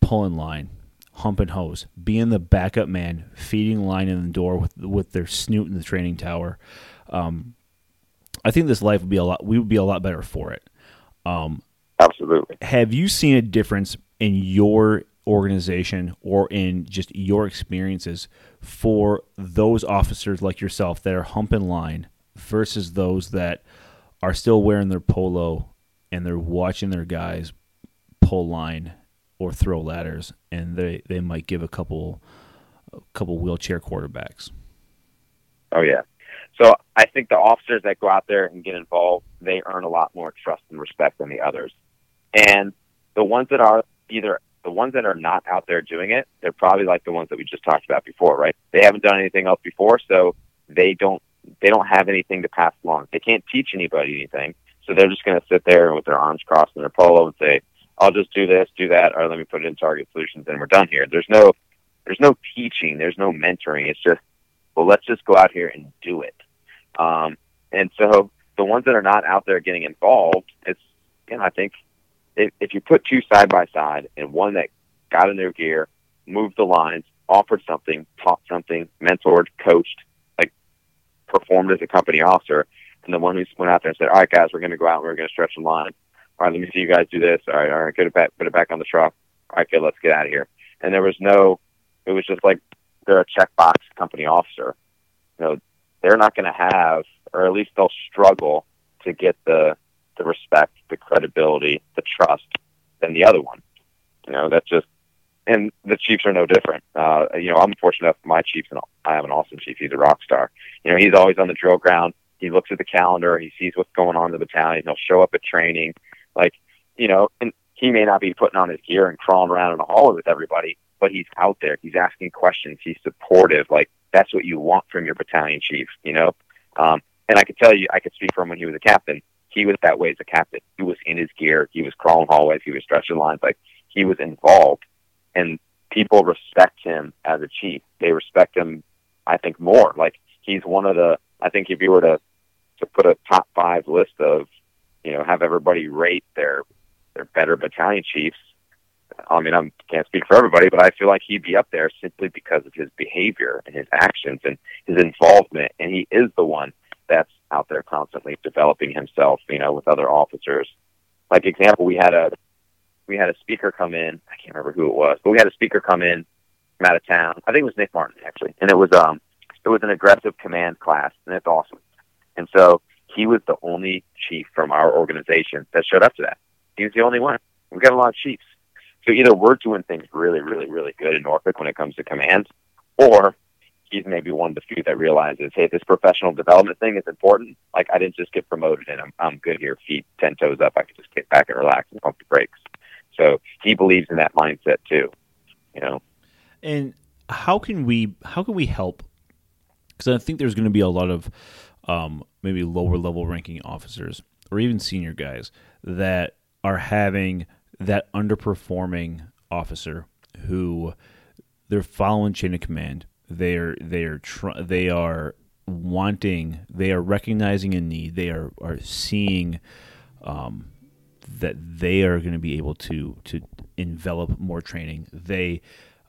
pulling line, humping hose, being the backup man, feeding line in the door with with their snoot in the training tower. Um, I think this life would be a lot. We would be a lot better for it absolutely. have you seen a difference in your organization or in just your experiences for those officers like yourself that are humping line versus those that are still wearing their polo and they're watching their guys pull line or throw ladders, and they, they might give a couple a couple wheelchair quarterbacks. Oh yeah. So I think the officers that go out there and get involved, they earn a lot more trust and respect than the others. And the ones that are either the ones that are not out there doing it, they're probably like the ones that we just talked about before, right? They haven't done anything else before, so they don't they don't have anything to pass along. They can't teach anybody anything, so they're just going to sit there with their arms crossed in their polo and say, "I'll just do this, do that, or let me put it in Target Solutions, and we're done here." There's no there's no teaching, there's no mentoring. It's just, well, let's just go out here and do it. Um, and so the ones that are not out there getting involved, it's you know I think if, if you put two side by side and one that got in their gear, moved the lines, offered something, taught something, mentored, coached, like performed as a company officer, and the one who went out there and said, "All right, guys, we're going to go out and we're going to stretch the line. All right, let me see you guys do this. All right, all right, get it back, put it back on the truck. All right, good, let's get out of here." And there was no, it was just like they're a checkbox company officer. You know, they're not going to have, or at least they'll struggle to get the the respect, the credibility, the trust than the other one. You know, that's just, and the Chiefs are no different. Uh, you know, I'm fortunate enough, my Chiefs, and I have an awesome Chief. He's a rock star. You know, he's always on the drill ground. He looks at the calendar. He sees what's going on in the battalion. He'll show up at training. Like, you know, and he may not be putting on his gear and crawling around in a hallway with everybody, but he's out there. He's asking questions. He's supportive. Like, that's what you want from your battalion chief, you know? Um, and I could tell you, I could speak from when he was a captain he was that way as a captain. He was in his gear. He was crawling hallways. He was stretching lines. Like he was involved, and people respect him as a chief. They respect him, I think, more. Like he's one of the. I think if you were to to put a top five list of, you know, have everybody rate their their better battalion chiefs. I mean, I can't speak for everybody, but I feel like he'd be up there simply because of his behavior and his actions and his involvement. And he is the one that's out there constantly developing himself, you know, with other officers. Like example, we had a we had a speaker come in. I can't remember who it was, but we had a speaker come in from out of town. I think it was Nick Martin actually, and it was um it was an aggressive command class, and it's awesome. And so he was the only chief from our organization that showed up to that. He was the only one. We've got a lot of chiefs. So either we're doing things really, really, really good in Norfolk when it comes to command, or he's maybe one of the few that realizes, hey, this professional development thing is important. Like I didn't just get promoted and I'm I'm good here, feet ten toes up. I can just get back and relax and pump the brakes. So he believes in that mindset too. You know. And how can we how can we help? Because I think there's going to be a lot of um, maybe lower level ranking officers or even senior guys that are having that underperforming officer who they're following chain of command they're they're tr- they are wanting they are recognizing a need they are are seeing um, that they are going to be able to to envelop more training. They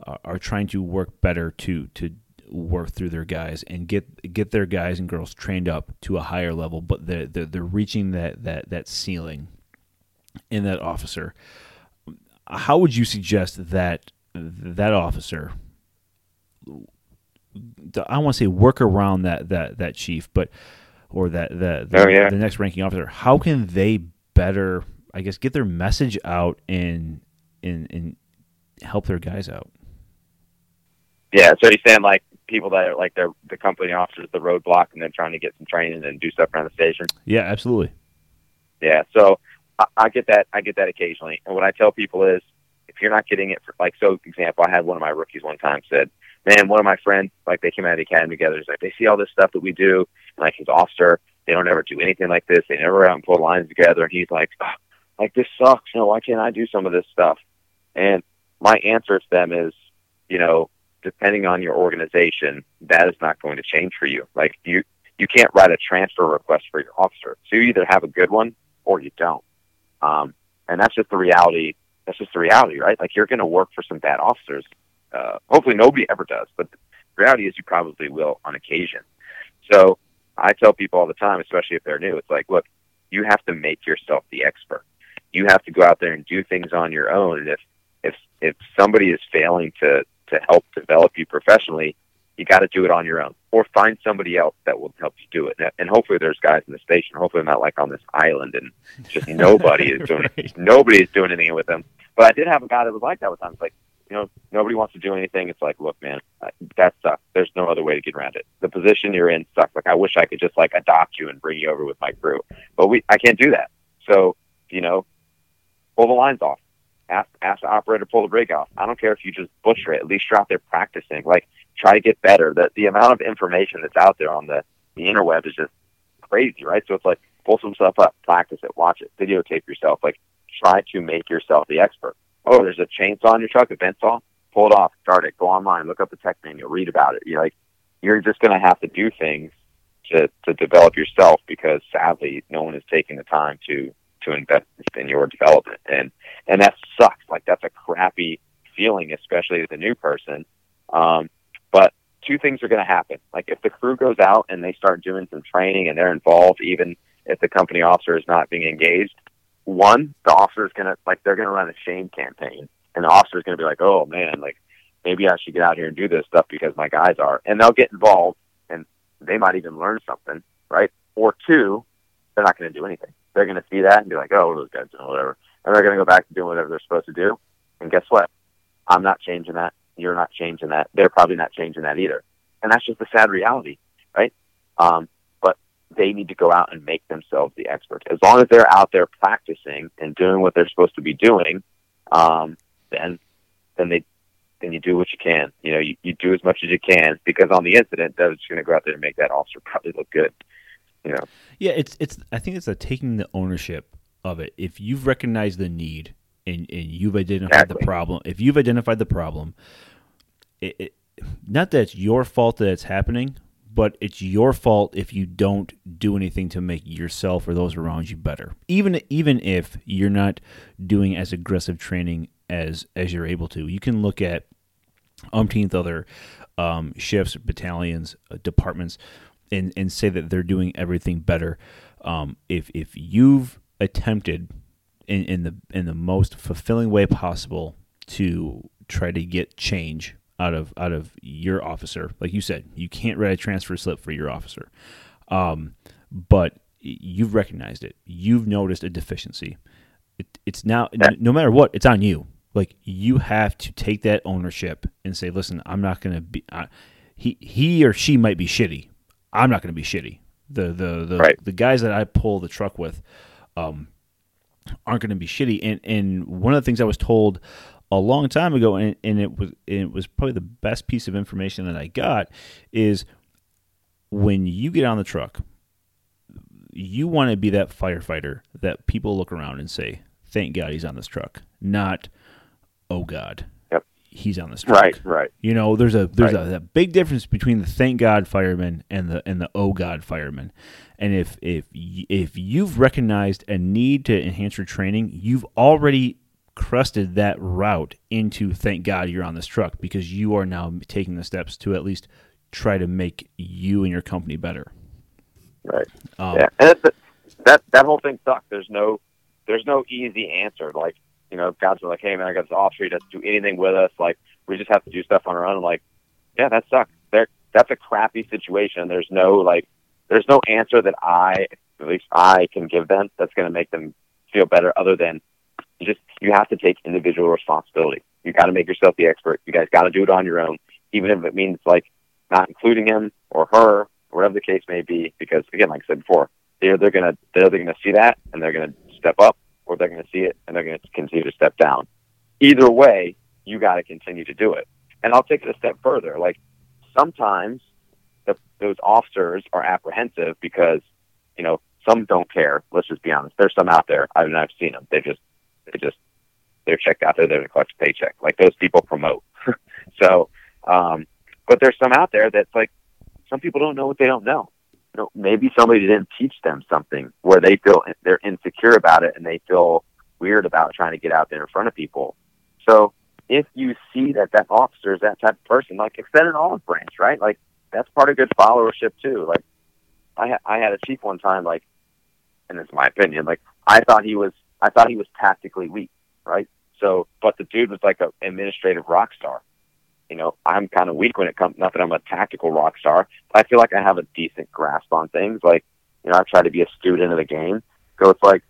are, trying to work better to to work through their guys and get get their guys and girls trained up to a higher level but they're they're, they're reaching that that that ceiling in that officer. How would you suggest that that officer I want to say work around that that that chief, but or that the the, oh, yeah. the next ranking officer. How can they better, I guess, get their message out and and and help their guys out? Yeah, so you're saying like people that are like they're the company officers, the roadblock, and then trying to get some training and do stuff around the station. Yeah, absolutely. Yeah, so I, I get that. I get that occasionally, and what I tell people is, if you're not getting it, for, like so, example, I had one of my rookies one time said, man, one of my friends, like they came out of the academy together. He's like, they see all this stuff that we do, and like his officer, they don't ever do anything like this. They never out and pull lines together. And he's like, oh, like this sucks. You know, why can't I do some of this stuff? And my answer to them is, you know, depending on your organization, that is not going to change for you. Like you, you can't write a transfer request for your officer. So you either have a good one or you don't. Um, and that's just the reality. That's just the reality, right? Like you're going to work for some bad officers uh, hopefully nobody ever does, but the reality is you probably will on occasion. So I tell people all the time, especially if they're new, it's like, look, you have to make yourself the expert. You have to go out there and do things on your own. And if if if somebody is failing to to help develop you professionally, you got to do it on your own, or find somebody else that will help you do it. And hopefully, there's guys in the station. Hopefully, I'm not like on this island and just nobody is doing right. nobody is doing anything with them. But I did have a guy that was like that with times. Like, you know, nobody wants to do anything. It's like, look, man, that sucks. There's no other way to get around it. The position you're in sucks. Like, I wish I could just like adopt you and bring you over with my crew, but we, I can't do that. So, you know, pull the lines off. Ask, ask the operator to pull the rig off. I don't care if you just butcher it. At least you're out there practicing. Like, try to get better. That the amount of information that's out there on the the interweb is just crazy, right? So it's like pull some stuff up, practice it, watch it, videotape yourself. Like, try to make yourself the expert. Oh, there's a chainsaw in your truck, a vent saw. Pull it off, start it, go online, look up the tech manual, read about it. You're like, you're just going to have to do things to to develop yourself because sadly, no one is taking the time to to invest in your development, and and that sucks. Like that's a crappy feeling, especially as a new person. Um, but two things are going to happen. Like if the crew goes out and they start doing some training and they're involved, even if the company officer is not being engaged, one, the officer is to like they're to run a shame campaign, and the officer is to be like, "Oh man, like maybe I should get out here and do this stuff because my guys are," and they'll get involved, and they might even learn something, right? Or two, they're not to do anything. They're to see that and be like, "Oh, those guys doing whatever," and they're to go back to doing whatever they're supposed to do. And guess what? I'm not changing that. You're not changing that. They're probably not changing that either. And that's just the sad reality, right? Um, they need to go out and make themselves the expert. As long as they're out there practicing and doing what they're supposed to be doing, um, then then they then you do what you can. You know, you, you do as much as you can because on the incident, that's going to go out there and make that officer probably look good. You know. Yeah, it's it's. I think it's a taking the ownership of it. If you've recognized the need and and you've identified exactly. the problem, if you've identified the problem, it, it, not that it's your fault that it's happening, but it's your fault if you don't do anything to make yourself or those around you better. Even even if you're not doing as aggressive training as as you're able to, you can look at umpteenth other um, shifts, battalions, uh, departments, and and say that they're doing everything better. Um, if if you've attempted in, in the in the most fulfilling way possible to try to get change out of out of your officer. Like you said, you can't write a transfer slip for your officer, um, but you've recognized it. You've noticed a deficiency. It, it's now no matter what, it's on you. Like you have to take that ownership and say, "Listen, I'm not going to be." He he or she might be shitty. I'm not going to be shitty. The the the, right. the guys that I pull the truck with, um, aren't going to be shitty. And and one of the things I was told a long time ago, and, and it was it was probably the best piece of information that I got is when you get on the truck, you want to be that firefighter that people look around and say, "Thank God he's on this truck," not "Oh God." Yep. He's on this truck. Right, right. You know, there's a there's right. a, a, big difference between the thank God fireman and the and the oh God fireman. And if if if you've recognized a need to enhance your training, you've already crusted that route into thank God you're on this truck because you are now taking the steps to at least try to make you and your company better. Right. Um, yeah, and that that whole thing sucks. There's no there's no easy answer. Like you know, guys are like, "Hey man, I got this officer. He doesn't do anything with us. Like we just have to do stuff on our own." like, yeah, that sucks. There, that's a crappy situation. There's no like, there's no answer that I at least I can give them that's going to make them feel better, other than just you have to take individual responsibility. You got to make yourself the expert. You guys got to do it on your own, even if it means like not including him or her whatever the case may be. Because again, like I said before, they're they're gonna they're, they're gonna see that and they're gonna step up, or they're gonna see it and they're gonna continue to step down. Either way, you got to continue to do it. And I'll take it a step further. Like sometimes the, those officers are apprehensive because you know some don't care. Let's just be honest. There's some out there. I mean, I've seen them. They just they just they're checked out there. They're to collect a paycheck. Like those people promote. so, um, but there's some out there that's like some people don't know what they don't know. You know, maybe somebody didn't teach them something where they feel they're insecure about it and they feel weird about trying to get out there in front of people. So if you see that that officer is that type of person, like extend an olive branch, right? Like that's part of good followership too. Like I ha- I had a chief one time, like, and it's my opinion, like I thought he was I thought he was tactically weak, right? So, but the dude was like an administrative rock star. you know, I'm kind of weak when it comes. Not that I'm a tactical rock star, but I feel like I have a decent grasp on things. Like, you know, I try to be a student of the game. So it's like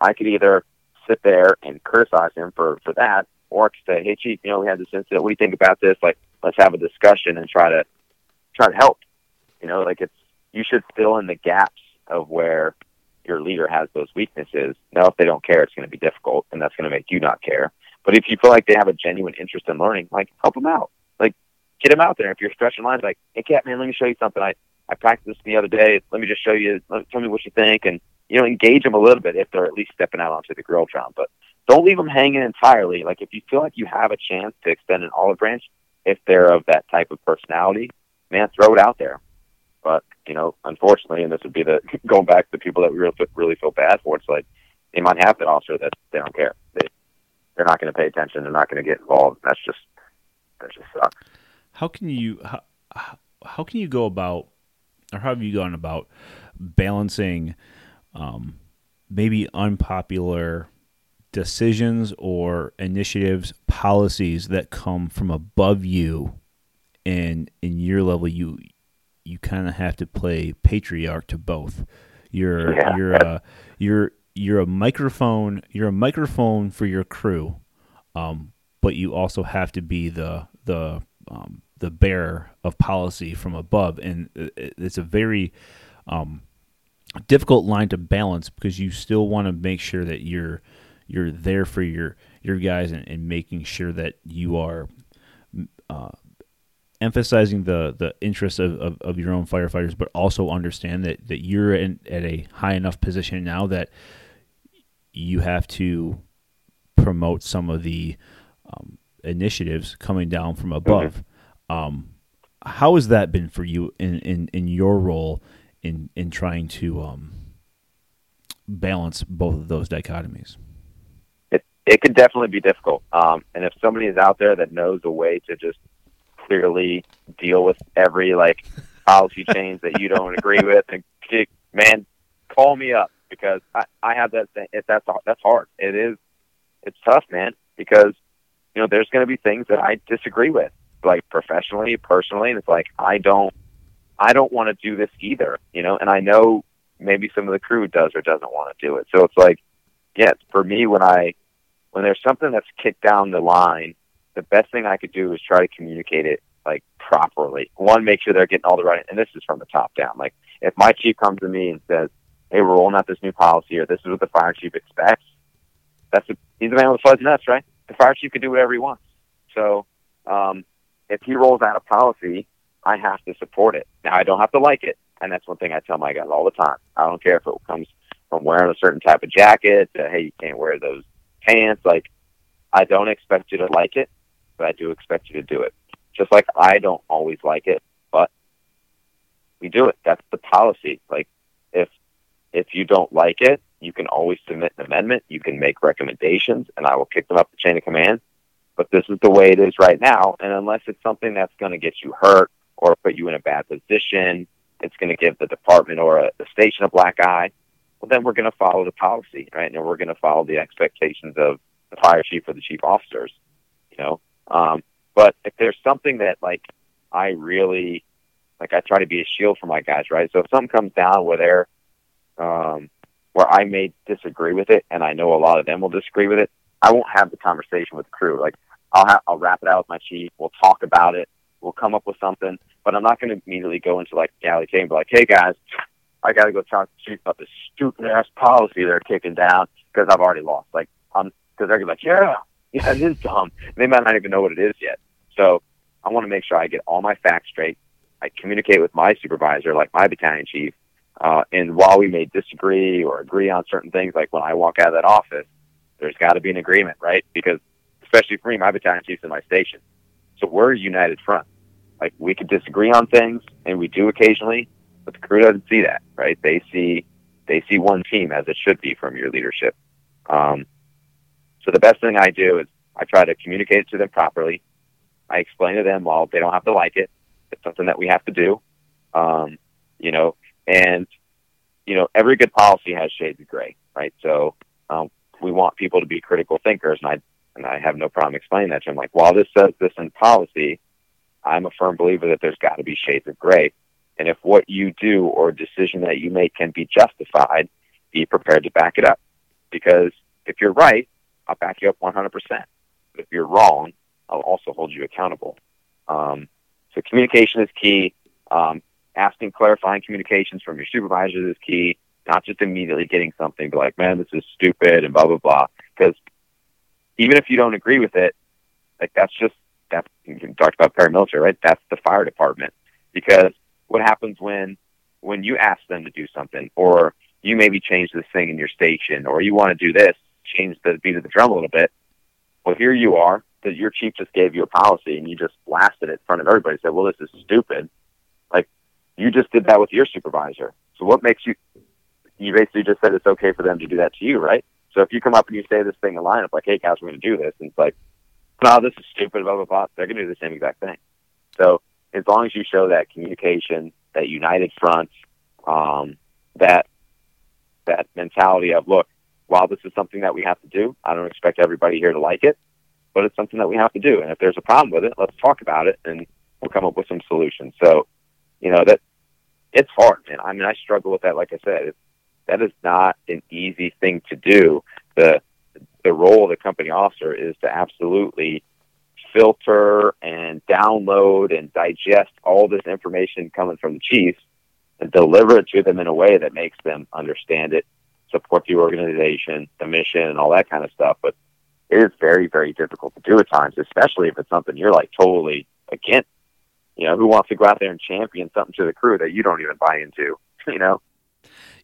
I could either sit there and criticize him for for that, or I could say, "Hey, chief, you know, we had this incident. What do you think about this? Like, let's have a discussion and try to try to help." You know, like it's you should fill in the gaps of where your leader has those weaknesses. Now, if they don't care, it's going to be difficult, and that's going to make you not care. But if you feel like they have a genuine interest in learning, like help them out. Like get them out there. If you're stretching lines, like, hey, Cat, man, let me show you something. I I practiced this the other day. Let me just show you. Let, tell me what you think, and you know, engage them a little bit if they're at least stepping out onto the drill ground. But don't leave them hanging entirely. Like if you feel like you have a chance to extend an olive branch, if they're of that type of personality, man, throw it out there. But you know, unfortunately, and this would be the going back to the people that we really, really feel bad for. It's like they might have that officer that they don't care. They they're not going to pay attention. They're not going to get involved. That's just that just sucks. How can you how, how can you go about or how have you gone about balancing um, maybe unpopular decisions or initiatives, policies that come from above you, and in your level, you you kind of have to play patriarch to both. You're yeah. you're a you're you're a microphone. You're a microphone for your crew, um, but you also have to be the the um, the bearer of policy from above, and it's a very um, difficult line to balance because you still want to make sure that you're you're there for your your guys and, and making sure that you are uh, emphasizing the the interests of, of, of, your own firefighters, but also understand that that you're in, at a high enough position now that you have to promote some of the um, initiatives coming down from above. Mm-hmm. Um, how has that been for you in, in, in your role in in trying to um, balance both of those dichotomies? It it could definitely be difficult. Um, and if somebody is out there that knows a way to just clearly deal with every like policy change that you don't agree with, and man, call me up because I, I have that thing. If that's that's hard. It is. It's tough, man, because you know there's going to be things that I disagree with, like professionally, personally, and it's like I don't I don't want to do this either, you know, and I know maybe some of the crew does or doesn't want to do it. So it's like, yes, for me, when I, when there's something that's kicked down the line, the best thing I could do is try to communicate it like properly. One, make sure they're getting all the right, and this is from the top down. Like if my chief comes to me and says, "Hey, we're rolling out this new policy," or "This is what the fire chief expects," that's a, he's a man with fuzzy nuts, right? The fire chief can do whatever he wants. So um, if he rolls out a policy I have to support it. Now I don't have to like it, and that's one thing I tell my guys all the time. I don't care if it comes from wearing a certain type of jacket to hey, you can't wear those pants. Like I don't expect you to like it, but I do expect you to do it. Just like I don't always like it, but we do it. That's the policy. Like if if you don't like it, you can always submit an amendment. You can make recommendations, and I will kick them up the chain of command. But this is the way it is right now. And unless it's something that's going to get you hurt or put you in a bad position. It's going to give the department or a, the station a black eye. Well, then we're going to follow the policy, right? And we're going to follow the expectations of the fire chief or the chief officers, you know. Um, but if there's something that like I really like, I try to be a shield for my guys, right? So if something comes down where they're um, where I may disagree with it, and I know a lot of them will disagree with it, I won't have the conversation with the crew. Like I'll have, I'll wrap it out with my chief. We'll talk about it we'll come up with something. But I'm not going to immediately go into like galley and be like, hey guys, I got to go talk to chief about this stupid ass policy they're kicking down because I've already lost. Like, I'm because they're gonna be like, yeah, yeah, it is dumb. They might not even know what it is yet. So I want to make sure I get all my facts straight. I communicate with my supervisor, like my battalion chief. Uh, and while we may disagree or agree on certain things, like when I walk out of that office, there's got to be an agreement, right? Because especially for me, my battalion chief's in my station. So we're a united front. Like we could disagree on things, and we do occasionally, but the crew doesn't see that, right? They see they see one team as it should be from your leadership. Um, so the best thing I do is I try to communicate it to them properly. I explain to them, well, they don't have to like it. It's something that we have to do. Um, you know, and you know, every good policy has shades of gray, right? So um, we want people to be critical thinkers, and I and I have no problem explaining that to them. Like, while this says this in policy, I'm a firm believer that there's got to be shades of gray. And if what you do or decision that you make can be justified, be prepared to back it up. Because if you're right, I'll back you up 100%. But if you're wrong, I'll also hold you accountable. Um, so communication is key. Um, asking clarifying communications from your supervisors is key. Not just immediately getting something, but like, man, this is stupid and blah blah blah. Because even if you don't agree with it, like that's just that's you talked about paramilitary, right? That's the fire department. Because what happens when when you ask them to do something, or you maybe change this thing in your station, or you want to do this, change the beat of the drum a little bit. Well, here you are that your chief just gave you a policy and you just blasted it in front of everybody. Said, "Well, this is stupid." Like you just did that with your supervisor. So what makes you? You basically just said it's okay for them to do that to you, right? So if you come up and you say this thing in lineup, like, "Hey, guys, we're going to do this," and it's like, "No, this is stupid," blah blah blah. They're going to do the same exact thing. So as long as you show that communication, that united front, um, that that mentality of, look, while this is something that we have to do, I don't expect everybody here to like it, but it's something that we have to do. And if there's a problem with it, let's talk about it and we'll come up with some solutions. So, you know, that it's hard, man. I mean, I struggle with that. Like I said, it, that is not an easy thing to do. The, the role of the company officer is to absolutely filter and download and digest all this information coming from the chiefs and deliver it to them in a way that makes them understand it, support the organization, the mission, and all that kind of stuff. But it is very, very difficult to do at times, especially if it's something you're like totally against. You know, who wants to go out there and champion something to the crew that you don't even buy into? You know?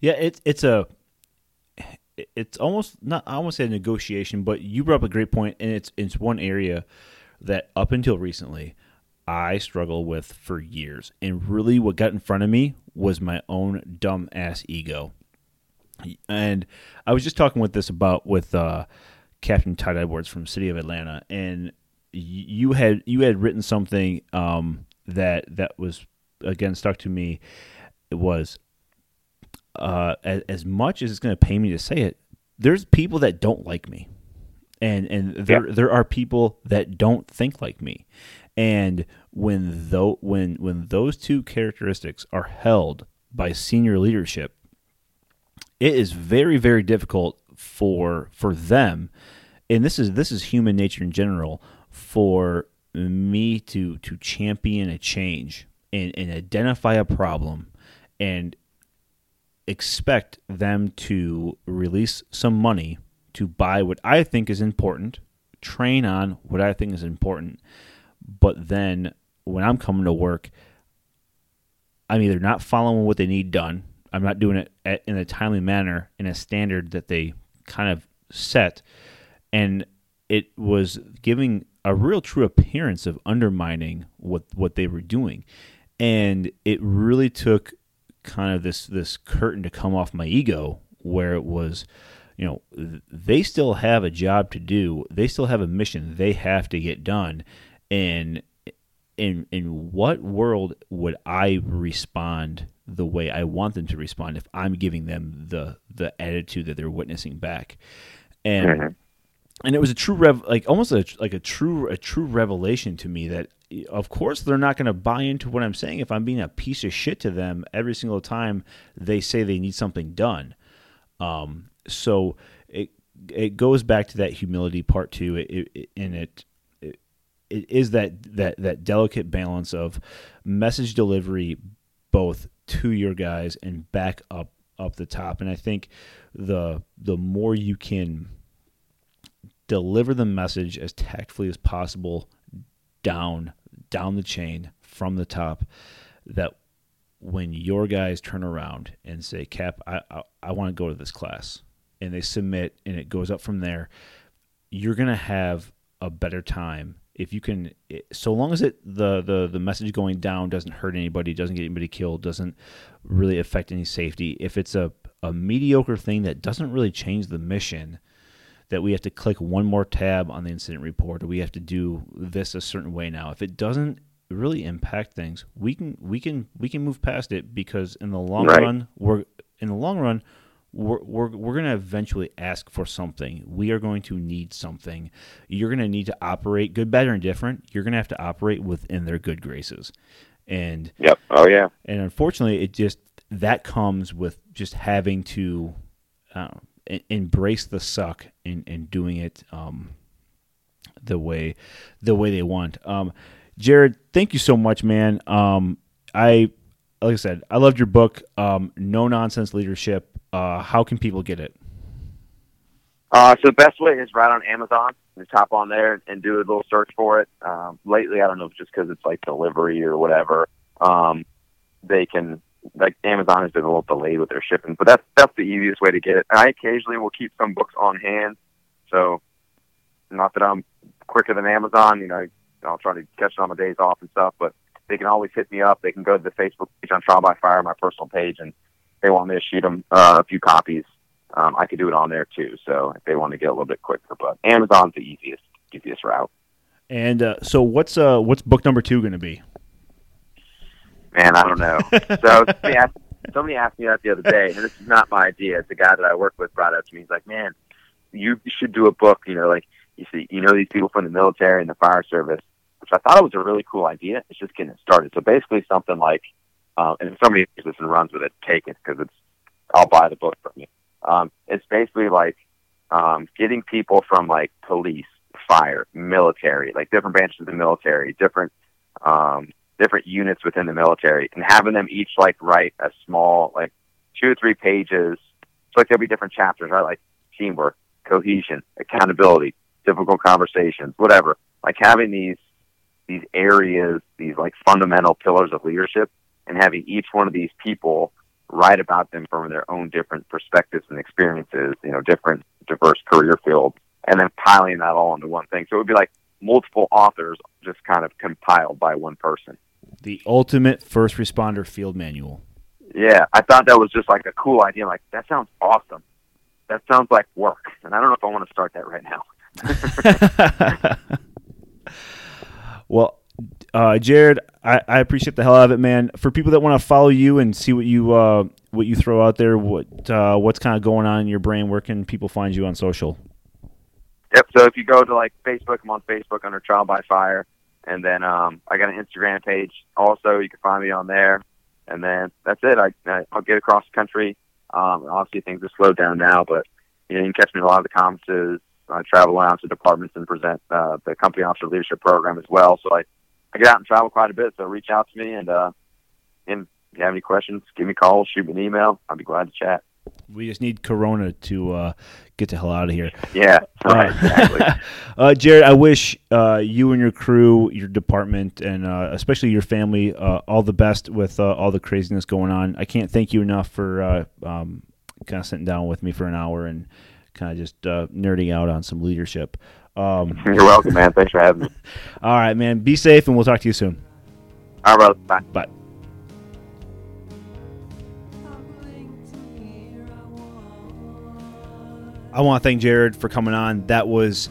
Yeah, it's it's a it's almost not I won't say negotiation, but you brought up a great point, and it's it's one area that up until recently I struggled with for years. And really, what got in front of me was my own dumb ass ego. And I was just talking with this about with uh, Captain Todd Edwards from City of Atlanta, and you had you had written something um, that that was again stuck to me. It was uh, as, as much as it's going to pay me to say it. There's people that don't like me, and and there yeah. there are people that don't think like me, and when though when when those two characteristics are held by senior leadership, it is very very difficult for for them, and this is this is human nature in general for me to to champion a change and, and identify a problem and expect them to release some money to buy what I think is important, train on what I think is important, but then when I'm coming to work, I'm either not following what they need done, I'm not doing it at, in a timely manner, in a standard that they kind of set, and it was giving a real true appearance of undermining what what they were doing, and it really took kind of this this curtain to come off my ego where it was you know they still have a job to do. They still have a mission they have to get done. And in in what world would I respond the way I want them to respond if I'm giving them the the attitude that they're witnessing back, and mm-hmm. and it was a true rev like almost a, like a true a true revelation to me that of course they're not going to buy into what I'm saying if I'm being a piece of shit to them every single time they say they need something done. Um, so it it goes back to that humility part too, it, it, and it it is that that that delicate balance of message delivery both to your guys and back up up the top. And i think the the more you can deliver the message as tactfully as possible down down the chain from the top that when your guys turn around and say cap i i, I want to go to this class and they submit and it goes up from there you're going to have a better time if you can eh, so long as it the, the the message going down doesn't hurt anybody doesn't get anybody killed doesn't really affect any safety if it's a, a mediocre thing that doesn't really change the mission that we have to click one more tab on the incident report or we have to do this a certain way now if it doesn't really impact things we can we can we can move past it because in the long right. run we're in the long run we're, we're, we're going to eventually ask for something. We are going to need something. You're going to need to operate good, better, and different. You're going to have to operate within their good graces. And yep. Oh yeah. And unfortunately, it just that comes with just having to uh, embrace the suck and, and doing it um, the way the way they want. Um, Jared, thank you so much, man. Um, I like I said, I loved your book, um, No Nonsense Leadership. Uh, how can people get it? Uh, so the best way is right on Amazon. Just hop on there and do a little search for it. Um, lately, I don't know if just because it's like delivery or whatever, um, they can like Amazon has been a little delayed with their shipping, but that's that's the easiest way to get it. I occasionally will keep some books on hand, so not that I'm quicker than Amazon. You know, I'll try to catch it on my days off and stuff, but they can always hit me up. They can go to the Facebook page on Trial by Fire, my personal page, and they want me to shoot them uh, a few copies um, I could do it on there too. So if they want to get a little bit quicker, but Amazon's the easiest easiest route. And uh, so what's uh what's book number two going to be? Man, I don't know. so somebody asked, somebody asked me that the other day, and this is not my idea. It's a guy that I work with brought up to me. He's like, "Man, you should do a book. You know, like you see, you know these people from the military and the fire service." Which I thought it was a really cool idea. It's just getting started. So basically, something like, uh, and somebody uses and runs with it, take it because it's. I'll buy the book from you um, it's basically like um, getting people from like police, fire, military, like different branches of the military, different um, different units within the military, and having them each like write a small like two or three pages. So like there'll be different chapters, right? Like teamwork, cohesion, accountability, difficult conversations, whatever. Like having these these areas, these like fundamental pillars of leadership, and having each one of these people write about them from their own different perspectives and experiences, you know, different diverse career fields, and then piling that all into one thing. So it would be like multiple authors just kind of compiled by one person. The ultimate first responder field manual. Yeah, I thought that was just like a cool idea. Like that sounds awesome. That sounds like work, and I don't know if I want to start that right now. uh, Jared, I, I, appreciate the hell out of it, man. For people that want to follow you and see what you uh, what you throw out there, what uh, what's kind of going on in your brain, where can people find you on social? Yep. So if you go to like Facebook, I'm on Facebook under Trial by Fire, and then um, I got an Instagram page. Also, you can find me on there, and then that's it. I, I will get across the country. Um, obviously, things are slowed down now, but you know you can catch me at a lot of the conferences. I travel around to departments and present uh, the company officer leadership program as well. So I I get out and travel quite a bit, so reach out to me and uh, and if you have any questions, give me a call, shoot me an email. I'd be glad to chat. We just need Corona to uh, get the hell out of here. Yeah, right, exactly. uh, Jared, I wish uh, you and your crew, your department, and uh, especially your family uh, all the best with uh, all the craziness going on. I can't thank you enough for um, kind of sitting down with me for an hour and kind of just nerding out on some leadership. Um, You're welcome, man. Thanks for having me. All right, man. Be safe, and we'll talk to you soon. All right, brother. Bye. Bye. I want to thank Jared for coming on. That was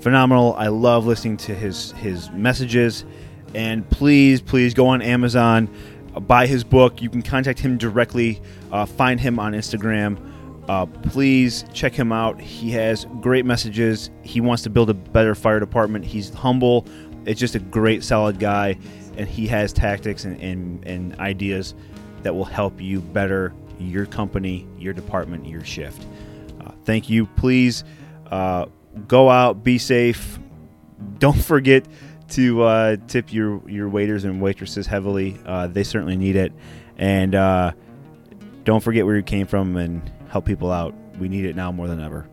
phenomenal. I love listening to his his messages. And please, please go on Amazon, buy his book. You can contact him directly. Uh, find him on Instagram. Uh, please check him out. He has great messages. He wants to build a better fire department. He's humble. It's just a great, solid guy, and he has tactics and, and, and ideas that will help you better your company, your department, your shift. Uh, thank you. Please uh, go out, be safe. Don't forget to uh, tip your, your waiters and waitresses heavily. Uh, they certainly need it. And uh, don't forget where you came from and help people out. We need it now more than ever.